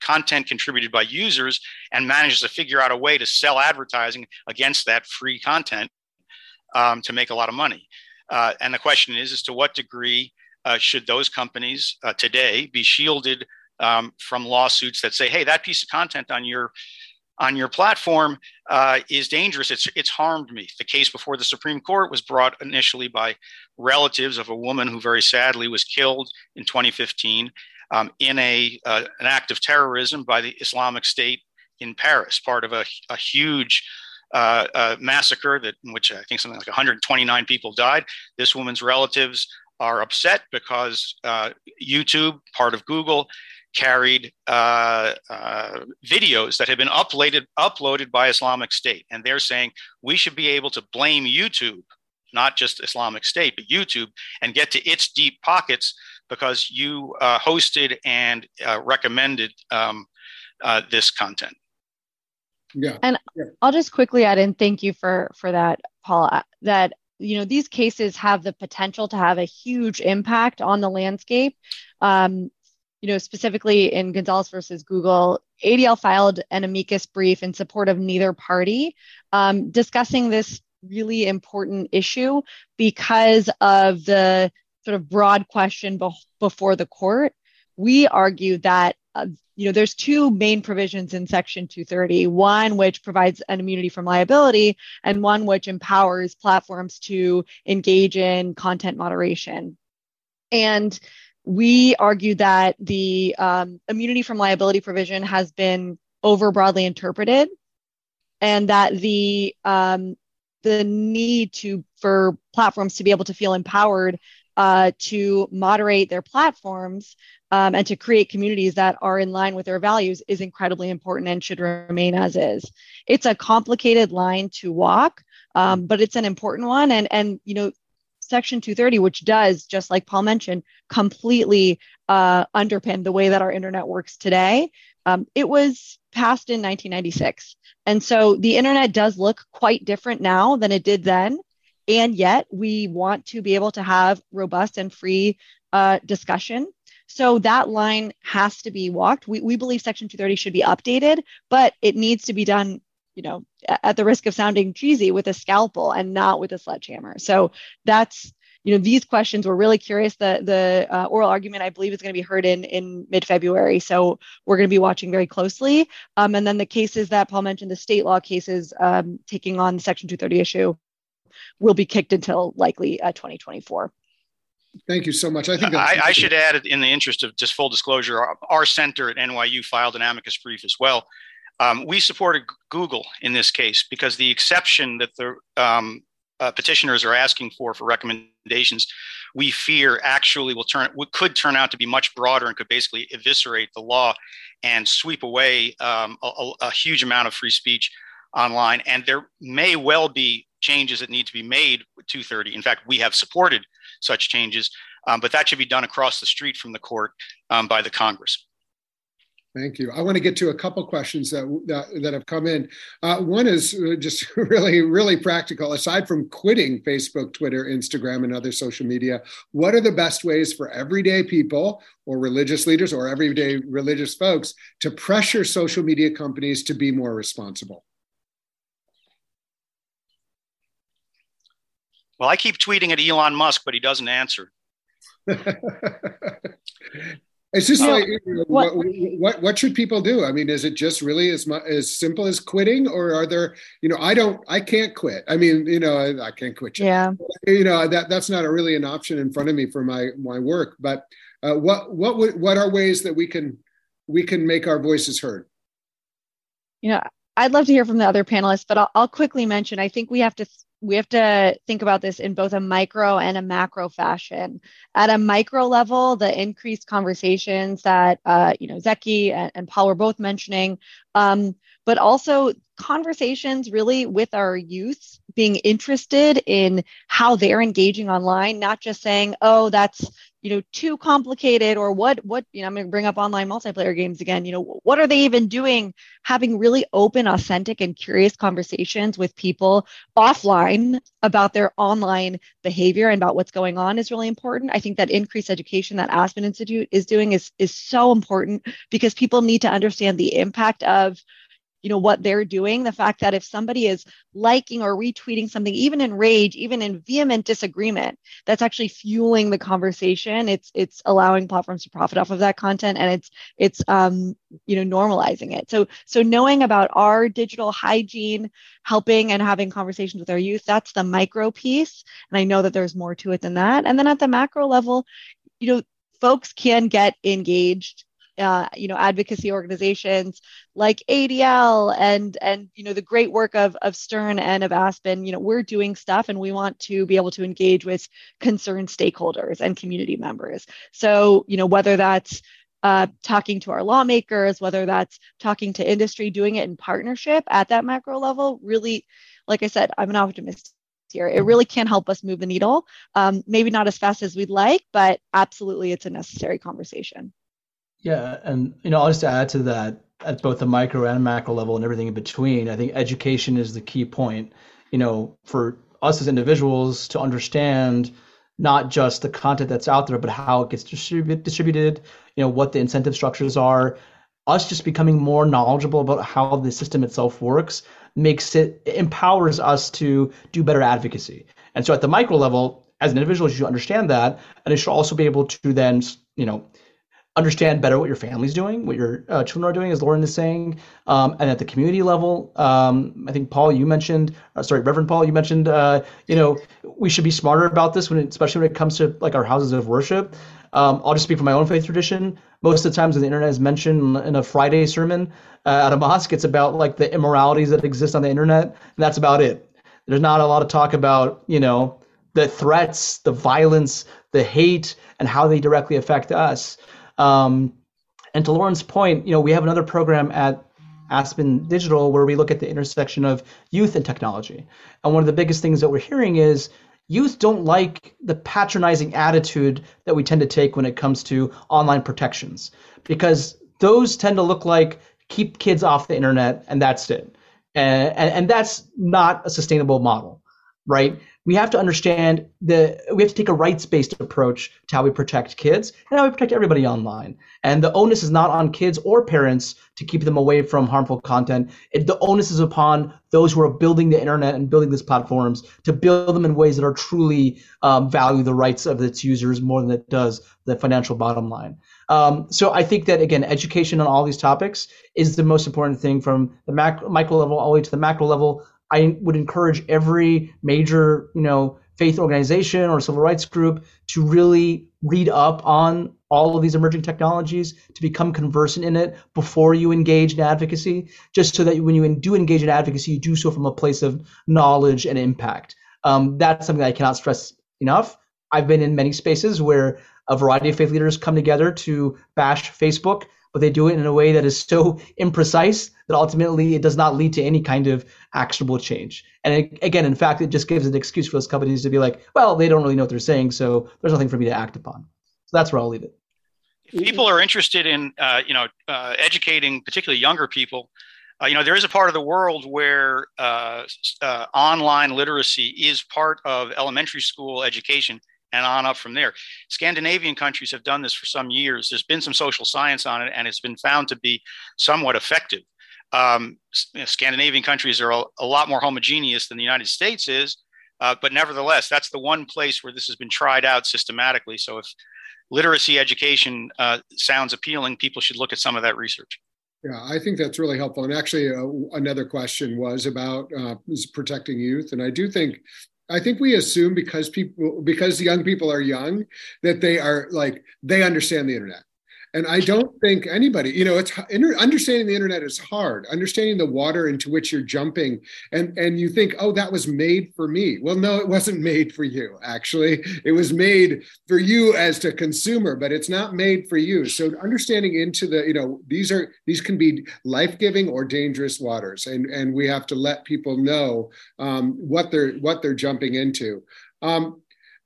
content contributed by users, and manages to figure out a way to sell advertising against that free content um, to make a lot of money. Uh, and the question is, as to what degree uh, should those companies uh, today be shielded um, from lawsuits that say, "Hey, that piece of content on your on your platform uh, is dangerous. It's it's harmed me." The case before the Supreme Court was brought initially by relatives of a woman who very sadly was killed in 2015 um, in a uh, an act of terrorism by the Islamic State in Paris, part of a, a huge uh, uh, massacre that in which I think something like 129 people died. This woman's relatives are upset because uh, YouTube, part of Google, carried uh, uh, videos that had been uploaded uploaded by Islamic State, and they're saying we should be able to blame YouTube, not just Islamic State, but YouTube, and get to its deep pockets because you uh, hosted and recommended um, this content. Yeah. And yeah. I'll just quickly add in thank you for for that, Paula. That you know these cases have the potential to have a huge impact on the landscape. Um, you know, specifically in Gonzalez versus Google, ADL filed an amicus brief in support of neither party, um, discussing this really important issue because of the sort of broad question be- before the court. We argue that uh, you know, there's two main provisions in Section 230 one which provides an immunity from liability, and one which empowers platforms to engage in content moderation. And we argue that the um, immunity from liability provision has been over broadly interpreted, and that the um, the need to for platforms to be able to feel empowered uh, to moderate their platforms um, and to create communities that are in line with their values is incredibly important and should remain as is. It's a complicated line to walk, um, but it's an important one. And and you know, Section 230, which does just like Paul mentioned, completely uh, underpin the way that our internet works today. Um, it was passed in 1996, and so the internet does look quite different now than it did then. And yet, we want to be able to have robust and free uh, discussion so that line has to be walked. We, we believe Section 230 should be updated, but it needs to be done, you know, at the risk of sounding cheesy with a scalpel and not with a sledgehammer. So that's, you know, these questions we're really curious. The the uh, oral argument I believe is going to be heard in in mid February, so we're going to be watching very closely. Um, and then the cases that Paul mentioned, the state law cases um, taking on the Section 230 issue, will be kicked until likely uh, 2024. Thank you so much. I think I, I, should add, in the interest of just full disclosure, our, our center at NYU filed an amicus brief as well. Um, we supported Google in this case because the exception that the um, uh, petitioners are asking for for recommendations, we fear actually will turn could turn out to be much broader and could basically eviscerate the law and sweep away um, a, a huge amount of free speech online. And there may well be changes that need to be made with 230. In fact, we have supported such changes, um, but that should be done across the street from the court um, by the Congress. Thank you. I want to get to a couple questions that that, that have come in. Uh, one is uh, just really, really practical. Aside from quitting Facebook, Twitter, Instagram, and other social media, what are the best ways for everyday people or religious leaders or everyday religious folks to pressure social media companies to be more responsible? Well, I keep tweeting at Elon Musk, but he doesn't answer. It's just like what, what what should people do? I mean, is it just really as much, as simple as quitting, or are there? You know, I don't, I can't quit. I mean, you know, I, I can't quit. Yeah. You know that that's not a really an option in front of me for my my work. But uh, what what what are ways that we can we can make our voices heard? You know, I'd love to hear from the other panelists, but I'll, I'll quickly mention. I think we have to we have to think about this in both a micro and a macro fashion. At a micro level, the increased conversations that uh, you know Zaki and, and, Paul were both mentioning, um, but also conversations really with our youth being interested in how they're engaging online, not just saying, "Oh, that's you know too complicated or what what you know i'm going to bring up online multiplayer games again you know what are they even doing? Having really open authentic and curious conversations with people offline about their online behavior and about what's going on is really important. I think that increased education that aspen institute is doing is is so important because people need to understand the impact of you know what they're doing. The fact that if somebody is liking or retweeting something even in rage even in vehement disagreement that's actually fueling the conversation. It's it's allowing platforms to profit off of that content and it's it's um you know normalizing it. So so knowing about our digital hygiene helping and having conversations with our youth that's the micro piece. And i know that there's more to it than that. And then at the macro level you know folks can get engaged uh, you know advocacy organizations like ADL and and you know the great work of of Stern and of Aspen you know we're doing stuff and we want to be able to engage with concerned stakeholders and community members so you know whether that's uh, talking to our lawmakers, whether that's talking to industry, doing it in partnership at that macro level, really, like I said, I'm an optimist here. It really can help us move the needle. Um, maybe not as fast as we'd like, but absolutely it's a necessary conversation. Yeah, and you know, I'll just add to that at both the micro and macro level and everything in between. I think education is the key point. You know, for us as individuals to understand not just the content that's out there, but how it gets distributed, distributed. You know, what the incentive structures are. Us just becoming more knowledgeable about how the system itself works makes it, it empowers us to do better advocacy. And so, at the micro level, as an individual, you should understand that, and it should also be able to then, you know, understand better what your family's doing, what your uh, children are doing, as Lauren is saying, um, and at the community level. Um, I think Paul, you mentioned, uh, sorry, Reverend Paul, you mentioned, uh, you know, we should be smarter about this when, it, especially when it comes to like our houses of worship. Um, I'll just speak from my own faith tradition. Most of the times when the internet is mentioned in a Friday sermon uh, at a mosque, it's about like the immoralities that exist on the internet, and that's about it. There's not a lot of talk about, you know, the threats, the violence, the hate, and how they directly affect us. Um, and to Lauren's point, you know, we have another program at Aspen Digital where we look at the intersection of youth and technology. And one of the biggest things that we're hearing is youth don't like the patronizing attitude that we tend to take when it comes to online protections because those tend to look like keep kids off the internet and that's it. And, and, and that's not a sustainable model, right? We have to understand the we have to take a rights-based approach to how we protect kids and how we protect everybody online. And the onus is not on kids or parents to keep them away from harmful content. It, the onus is upon those who are building the internet and building these platforms to build them in ways that are truly um, value the rights of its users more than it does the financial bottom line. Um, so I think that again, education on all these topics is the most important thing from the micro level all the way to the macro level I would encourage every major, you know, faith organization or civil rights group to really read up on all of these emerging technologies, to become conversant in it before you engage in advocacy, just so that when you do engage in advocacy, you do so from a place of knowledge and impact. Um, that's something that I cannot stress enough. I've been in many spaces where a variety of faith leaders come together to bash Facebook but they do it in a way that is so imprecise that ultimately it does not lead to any kind of actionable change. And it, again, in fact, it just gives an excuse for those companies to be like, well, they don't really know what they're saying, so there's nothing for me to act upon. So that's where I'll leave it. If people are interested in, uh, you know, uh, educating particularly younger people. Uh, you know, there is a part of the world where uh, uh, online literacy is part of elementary school education and on up from there. Scandinavian countries have done this for some years. There's been some social science on it, and it's been found to be somewhat effective. Um, you know, Scandinavian countries are a, a, lot more homogeneous than the United States is, uh, but nevertheless, that's the one place where this has been tried out systematically. So if literacy education uh, sounds appealing, people should look at some of that research. Yeah, I think that's really helpful. And actually, uh, another question was about uh, protecting youth, and I do think I think we assume because people because young people are young that they are like they understand the internet. And I don't think anybody, you know, it's understanding the internet is hard. Understanding the water into which you're jumping, and and you think, oh, that was made for me. Well, no, it wasn't made for you. Actually, it was made for you as a consumer, but it's not made for you. So understanding into the, you know, these are these can be life giving or dangerous waters, and and we have to let people know um, what they're what they're jumping into. Um,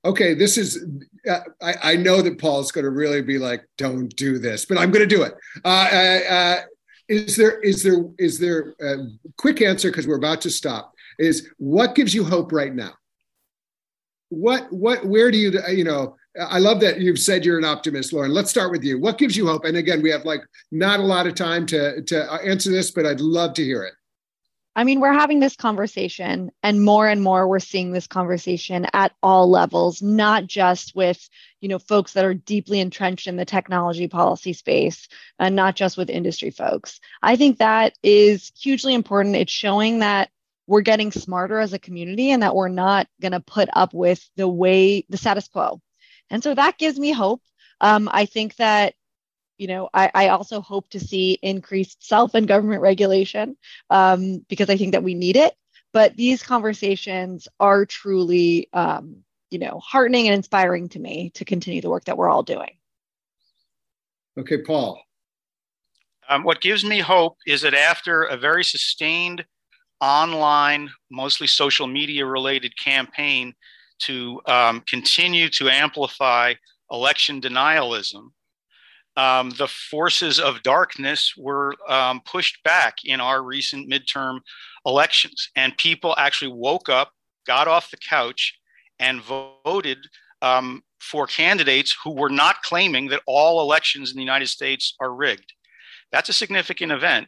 okay, this is, uh, I, I, know that Paul's going to really be like, don't do this, but I'm going to do it. Uh, uh, uh, is there, is there, is there a quick answer? Cause we're about to stop is what gives you hope right now? What, what, where do you, you know, I love that you've said you're an optimist, Lauren. Let's start with you. What gives you hope? And again, we have like not a lot of time to, to answer this, but I'd love to hear it. I mean, we're having this conversation, and more and more we're seeing this conversation at all levels, not just with you know folks that are deeply entrenched in the technology policy space, and not just with industry folks. I think that is hugely important. It's showing that we're getting smarter as a community, and that we're not going to put up with the way the status quo. And so that gives me hope. Um, I think that you know, I, I, also hope to see increased self and government regulation um, because I think that we need it. But these conversations are truly, um, you know, heartening and inspiring to me to continue the work that we're all doing. Okay, Paul. Um, what gives me hope is that after a very sustained online, mostly social media related campaign to um, continue to amplify election denialism, um, the forces of darkness were um, pushed back in our recent midterm elections. And people actually woke up, got off the couch, and voted um, for candidates who were not claiming that all elections in the United States are rigged. That's a significant event.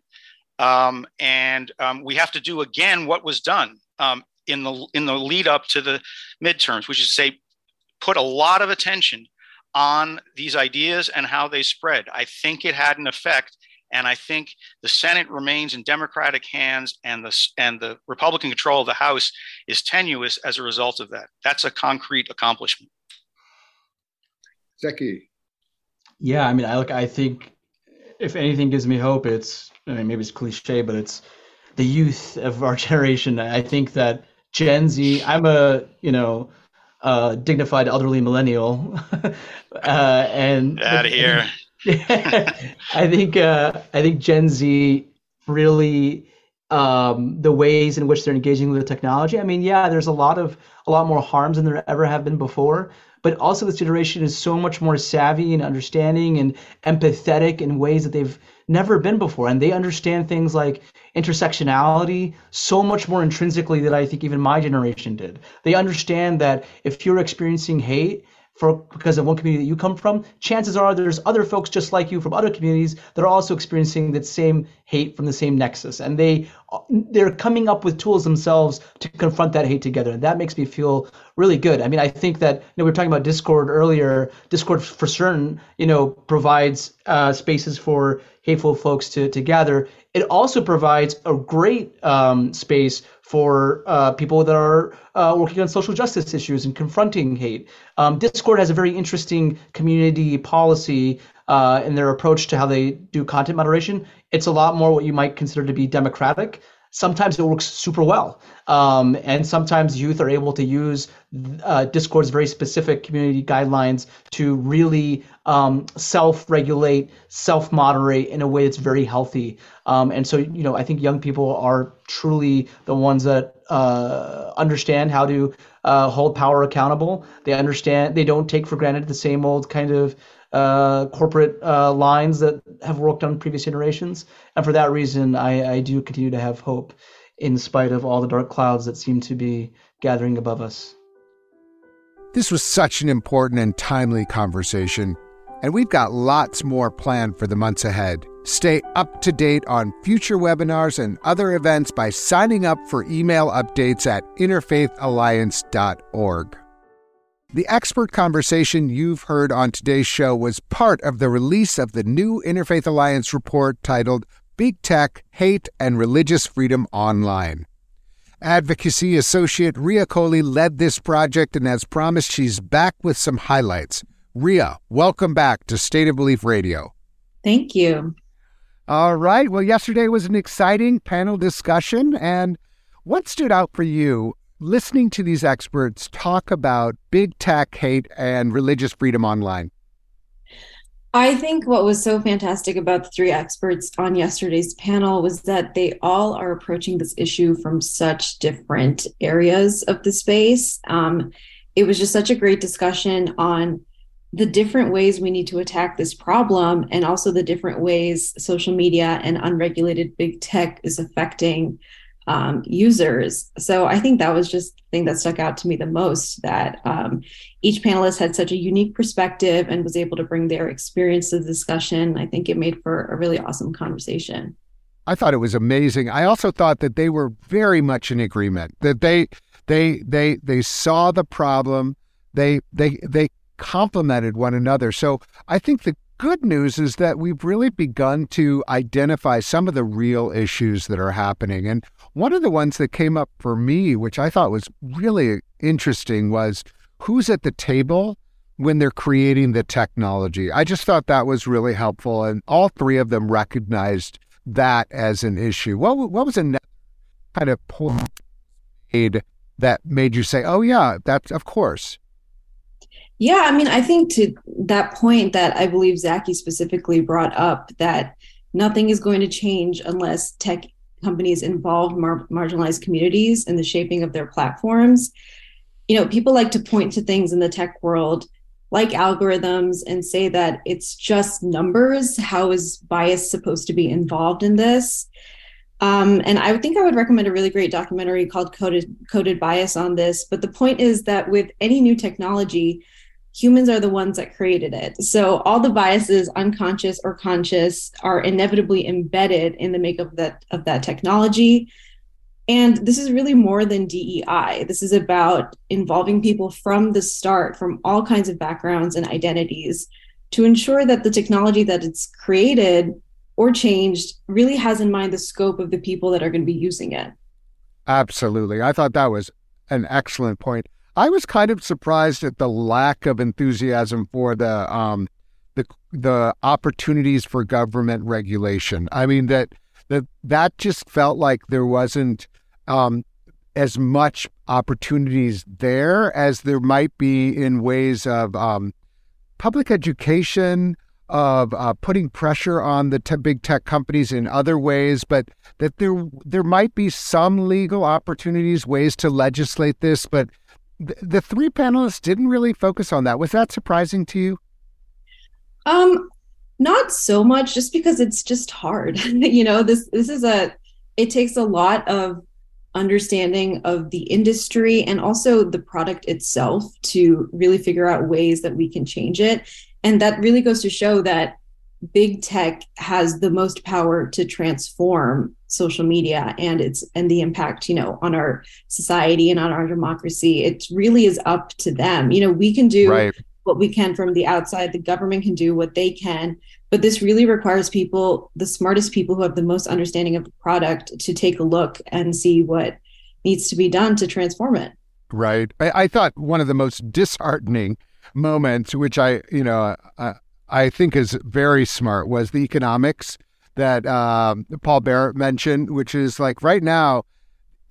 Um, and um, we have to do again what was done um, in the in the lead up to the midterms, which is to say, put a lot of attention on these ideas and how they spread. I think it had an effect. And I think the Senate remains in Democratic hands, and the and the Republican control of the House is tenuous as a result of that. That's a concrete accomplishment. Zaki. Yeah, I mean, I look. I think if anything gives me hope, it's I mean, maybe it's cliche, but it's the youth of our generation. I think that Gen Z. I'm a you know uh, dignified elderly millennial, uh, and out of here. I think uh, I think Gen Z really um, the ways in which they're engaging with the technology. I mean, yeah, there's a lot of a lot more harms than there ever have been before, but also this generation is so much more savvy and understanding and empathetic in ways that they've never been before, and they understand things like intersectionality so much more intrinsically than I think even my generation did. They understand that if you're experiencing hate for because of one community that you come from, chances are there's other folks just like you from other communities that are also experiencing that same hate from the same nexus, and they they're coming up with tools themselves to confront that hate together. And that makes me feel really good. I mean, I think that you know we were talking about Discord earlier. Discord for certain, you know, provides uh, spaces for hateful folks to to gather. It also provides a great um, space for uh, people that are uh, working on social justice issues and confronting hate. Um, Discord has a very interesting community policy uh, in their approach to how they do content moderation. It's a lot more what you might consider to be democratic. Sometimes it works super well. Um, and sometimes youth are able to use uh, Discord's very specific community guidelines to really um, self-regulate, self-moderate in a way that's very healthy. Um, and so, you know, I think young people are truly the ones that uh, understand how to uh, hold power accountable. They understand they don't take for granted the same old kind of uh, corporate uh, lines that have worked on previous generations. And for that reason, I, I do continue to have hope in spite of all the dark clouds that seem to be gathering above us. This was such an important and timely conversation, and we've got lots more planned for the months ahead. Stay up to date on future webinars and other events by signing up for email updates at interfaithalliance.org. The expert conversation you've heard on today's show was part of the release of the new Interfaith Alliance report titled Big Tech, Hate, and Religious Freedom Online. Advocacy associate Ria Kohli led this project and has promised she's back with some highlights. Ria, welcome back to State of Belief Radio. Thank you. All right. Well, yesterday was an exciting panel discussion. And what stood out for you listening to these experts talk about big tech hate and religious freedom online? I think what was so fantastic about the three experts on yesterday's panel was that they all are approaching this issue from such different areas of the space. Um, it was just such a great discussion on the different ways we need to attack this problem and also the different ways social media and unregulated big tech is affecting um, users. So I think that was just the thing that stuck out to me the most that um, each panelist had such a unique perspective and was able to bring their experience to the discussion. I think it made for a really awesome conversation. I thought it was amazing. I also thought that they were very much in agreement that they they they they saw the problem. They they they complemented one another. So I think the good news is that we've really begun to identify some of the real issues that are happening. And one of the ones that came up for me, which I thought was really interesting, was who's at the table when they're creating the technology. I just thought that was really helpful. And all three of them recognized that as an issue. What, what was a kind of point that made you say, oh, yeah, that's of course? Yeah, I mean, I think to that point that I believe Zaki specifically brought up that nothing is going to change unless tech companies involve mar- marginalized communities in the shaping of their platforms. You know, people like to point to things in the tech world like algorithms and say that it's just numbers. How is bias supposed to be involved in this? Um, and I think I would recommend a really great documentary called Coded, Coded Bias on this. But the point is that with any new technology, humans are the ones that created it. So all the biases, unconscious or conscious, are inevitably embedded in the makeup of that of that technology. And this is really more than DEI. This is about involving people from the start, from all kinds of backgrounds and identities, to ensure that the technology that it's created or changed really has in mind the scope of the people that are going to be using it. Absolutely. I thought that was an excellent point. I was kind of surprised at the lack of enthusiasm for the um, the the opportunities for government regulation. I mean that that that just felt like there wasn't um, as much opportunities there as there might be in ways of um, public education, of uh, putting pressure on the te- big tech companies in other ways, but that there there might be some legal opportunities, ways to legislate this, but the, three panelists didn't really focus on that. Was that surprising to you? Um, not so much, just because it's just hard. you know, this this is a it takes a lot of understanding of the industry and also the product itself to really figure out ways that we can change it. And that really goes to show that big tech has the most power to transform social media and its and the impact you know on our society and on our democracy it really is up to them. You know we can do right. what we can from the outside. The government can do what they can. But this really requires people the smartest people who have the most understanding of the product to take a look and see what needs to be done to transform it. Right. I, I thought one of the most disheartening moments which i you know uh, I think is very smart was the economics that um, Paul Barrett mentioned, which is like right now,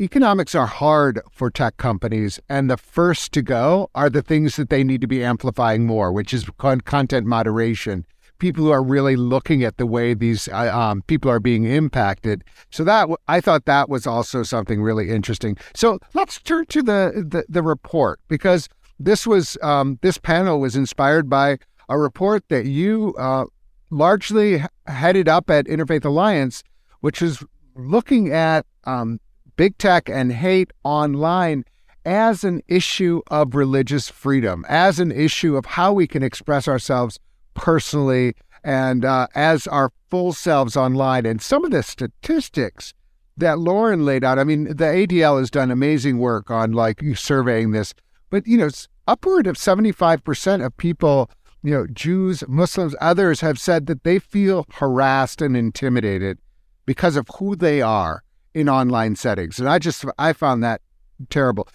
economics are hard for tech companies, and the first to go are the things that they need to be amplifying more, which is content moderation. People who are really looking at the way these uh, um, people are being impacted. So that I thought that was also something really interesting. So let's turn to the the, the report because this was um, this panel was inspired by a report that you uh, largely headed up at Interfaith Alliance, which is looking at um, big tech and hate online as an issue of religious freedom, as an issue of how we can express ourselves personally and uh, as our full selves online. And some of the statistics that Lauren laid out, I mean, the ADL has done amazing work on like surveying this, but you know, upward of 75% of people you know, Jews, Muslims, others have said that they feel harassed and intimidated because of who they are in online settings. And I just, I found that terrible.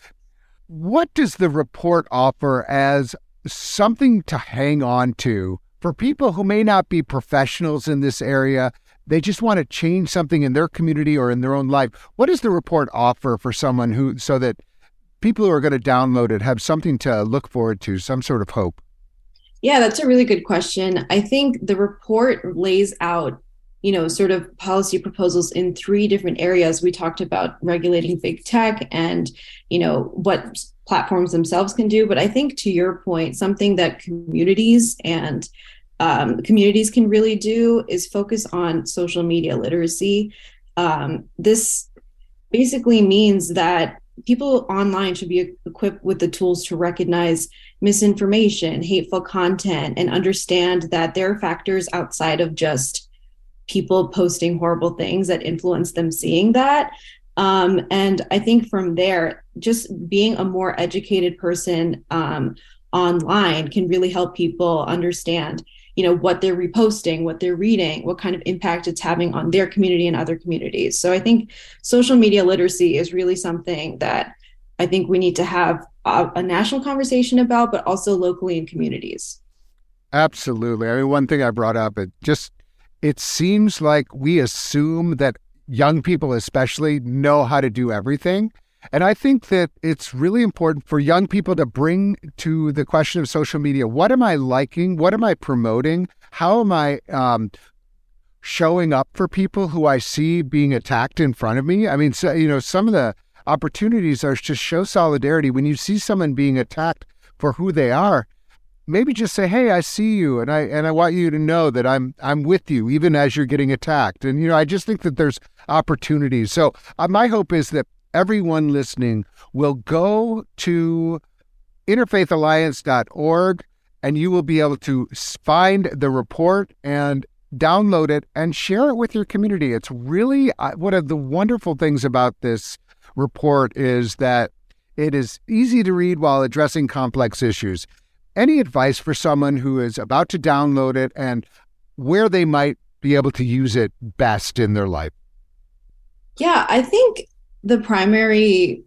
What does the report offer as something to hang on to For people who may not be professionals in this area, they just want to change something in their community or in their own life. What does the report offer for someone who, so that people who are going to download it have something to look forward to, some sort of hope? Yeah, that's a really good question. I think the report lays out, you know, sort of policy proposals in three different areas. We talked about regulating big tech and, you know, what platforms themselves can do. But I think to your point, something that communities and um, communities can really do is focus on social media literacy. Um, this basically means that people online should be equipped with the tools to recognize misinformation, hateful content, and understand that there are factors outside of just people posting horrible things that influence them seeing that. Um, and I think from there, just being a more educated person um, online can really help people understand you know what they're reposting what they're reading what kind of impact it's having on their community and other communities so i think social media literacy is really something that i think we need to have a, a national conversation about but also locally in communities absolutely i mean one thing i brought up it just it seems like we assume that young people especially know how to do everything and I think that it's really important for young people to bring to the question of social media what am I liking? What am I promoting? How am I um, showing up for people who I see being attacked in front of me? I mean, so, you know, some of the opportunities are to show solidarity when you see someone being attacked for who they are. Maybe just say, "Hey, I see you, and I and I want you to know that I'm I'm with you, even as you're getting attacked." And you know, I just think that there's opportunities. So uh, my hope is that everyone listening will go to interfaithalliance.org and you will be able to find the report and download it and share it with your community. It's really one of the wonderful things about this report is that it is easy to read while addressing complex issues. Any advice for someone who is about to download it and where they might be able to use it best in their life? Yeah, I think the primary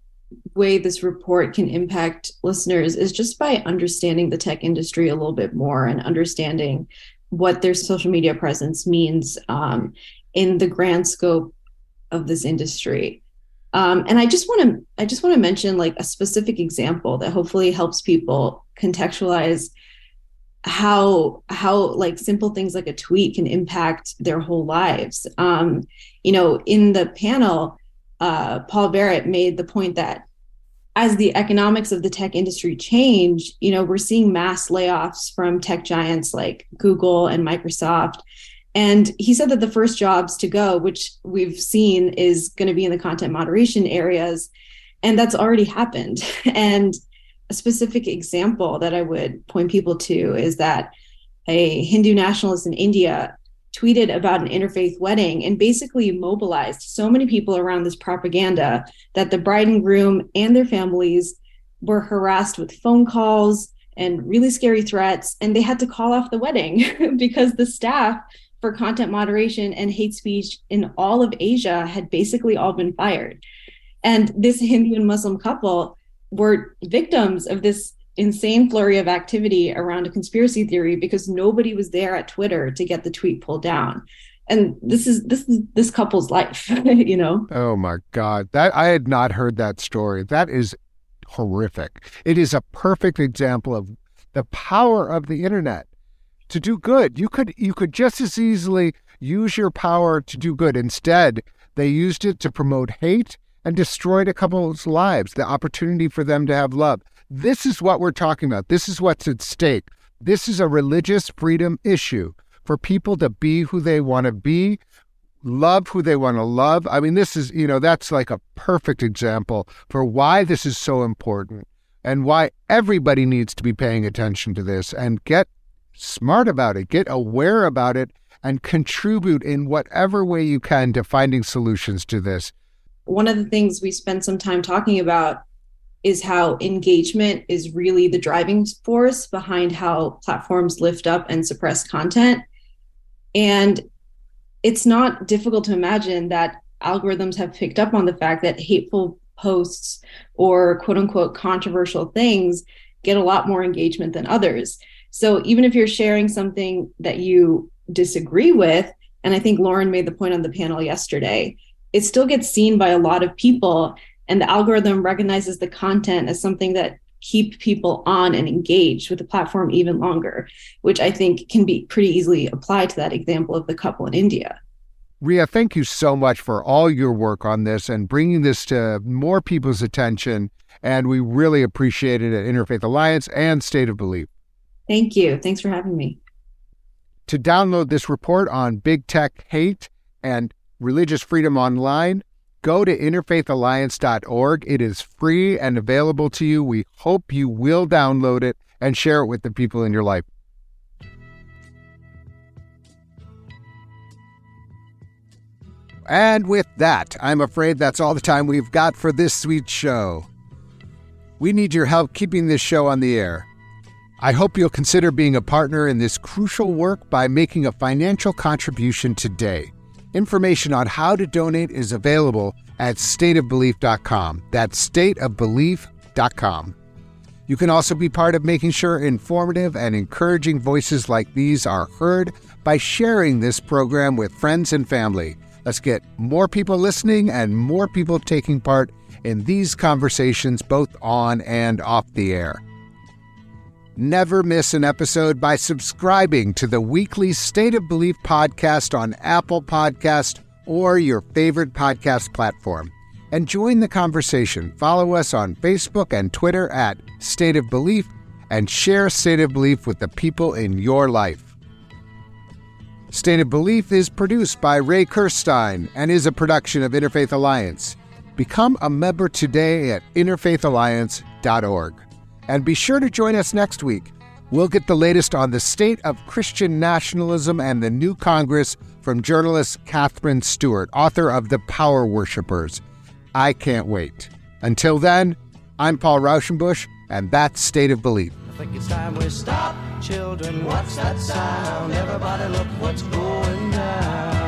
way this report can impact listeners is just by understanding the tech industry a little bit more and understanding what their social media presence means um, in the grand scope of this industry. Um, and I just want to I just want to mention like a specific example that hopefully helps people contextualize how how like simple things like a tweet can impact their whole lives. Um, you know, in the panel, uh, Paul Barrett made the point that as the economics of the tech industry change, you know, we're seeing mass layoffs from tech giants like Google and Microsoft. And he said that the first jobs to go, which we've seen is going to be in the content moderation areas. And that's already happened. And a specific example that I would point people to is that a Hindu nationalist in India tweeted about an interfaith wedding and basically mobilized so many people around this propaganda that the bride and groom and their families were harassed with phone calls and really scary threats and they had to call off the wedding because the staff for content moderation and hate speech in all of Asia had basically all been fired. And this Hindu and Muslim couple were victims of this insane flurry of activity around a conspiracy theory because nobody was there at Twitter to get the tweet pulled down. And this is this is this couple's life, you know. Oh my god. That I had not heard that story. That is horrific. It is a perfect example of the power of the internet to do good. You could you could just as easily use your power to do good. Instead, they used it to promote hate and destroyed a couple's lives, the opportunity for them to have love. This is what we're talking about. This is what's at stake. This is a religious freedom issue for people to be who they want to be, love who they want to love. I mean, this is, you know, that's like a perfect example for why this is so important and why everybody needs to be paying attention to this and get smart about it, get aware about it, and contribute in whatever way you can to finding solutions to this. One of the things we spend some time talking about is how engagement is really the driving force behind how platforms lift up and suppress content. And it's not difficult to imagine that algorithms have picked up on the fact that hateful posts or quote unquote controversial things get a lot more engagement than others. So even if you're sharing something that you disagree with, and I think Lauren made the point on the panel yesterday, it still gets seen by a lot of people and the algorithm recognizes the content as something that keep people on and engaged with the platform even longer, which I think can be pretty easily applied to that example of the couple in India. Ria, thank you so much for all your work on this and bringing this to more people's attention. And we really appreciate it at Interfaith Alliance and State of Belief. Thank you. Thanks for having me. To download this report on big tech hate and religious freedom online, go to interfaithalliance.org. It is free and available to you. We hope you will download it and share it with the people in your life. And with that, I'm afraid that's all the time we've got for this sweet show. We need your help keeping this show on the air. I hope you'll consider being a partner in this crucial work by making a financial contribution today. Information on how to donate is available at stateofbelief.com. That's stateofbelief.com. You can also be part of making sure informative and encouraging voices like these are heard by sharing this program with friends and family. Let's get more people listening and more people taking part in these conversations both on and off the air. Never miss an episode by subscribing to the weekly State of Belief podcast on Apple Podcast or your favorite podcast platform. And join the conversation. Follow us on Facebook and Twitter at State of Belief and share State of Belief with the people in your life. State of Belief is produced by Ray Kirstein and is a production of Interfaith Alliance. Become a member today at interfaithalliance.org. And be sure to join us next week. We'll get the latest on the state of Christian nationalism and the new Congress from journalist Katherine Stewart, author of The Power Worshippers. I can't wait. Until then, I'm Paul Raushenbush, and that's State of Belief. I think it's time we stop, children. What's that sound? Everybody, look what's going down.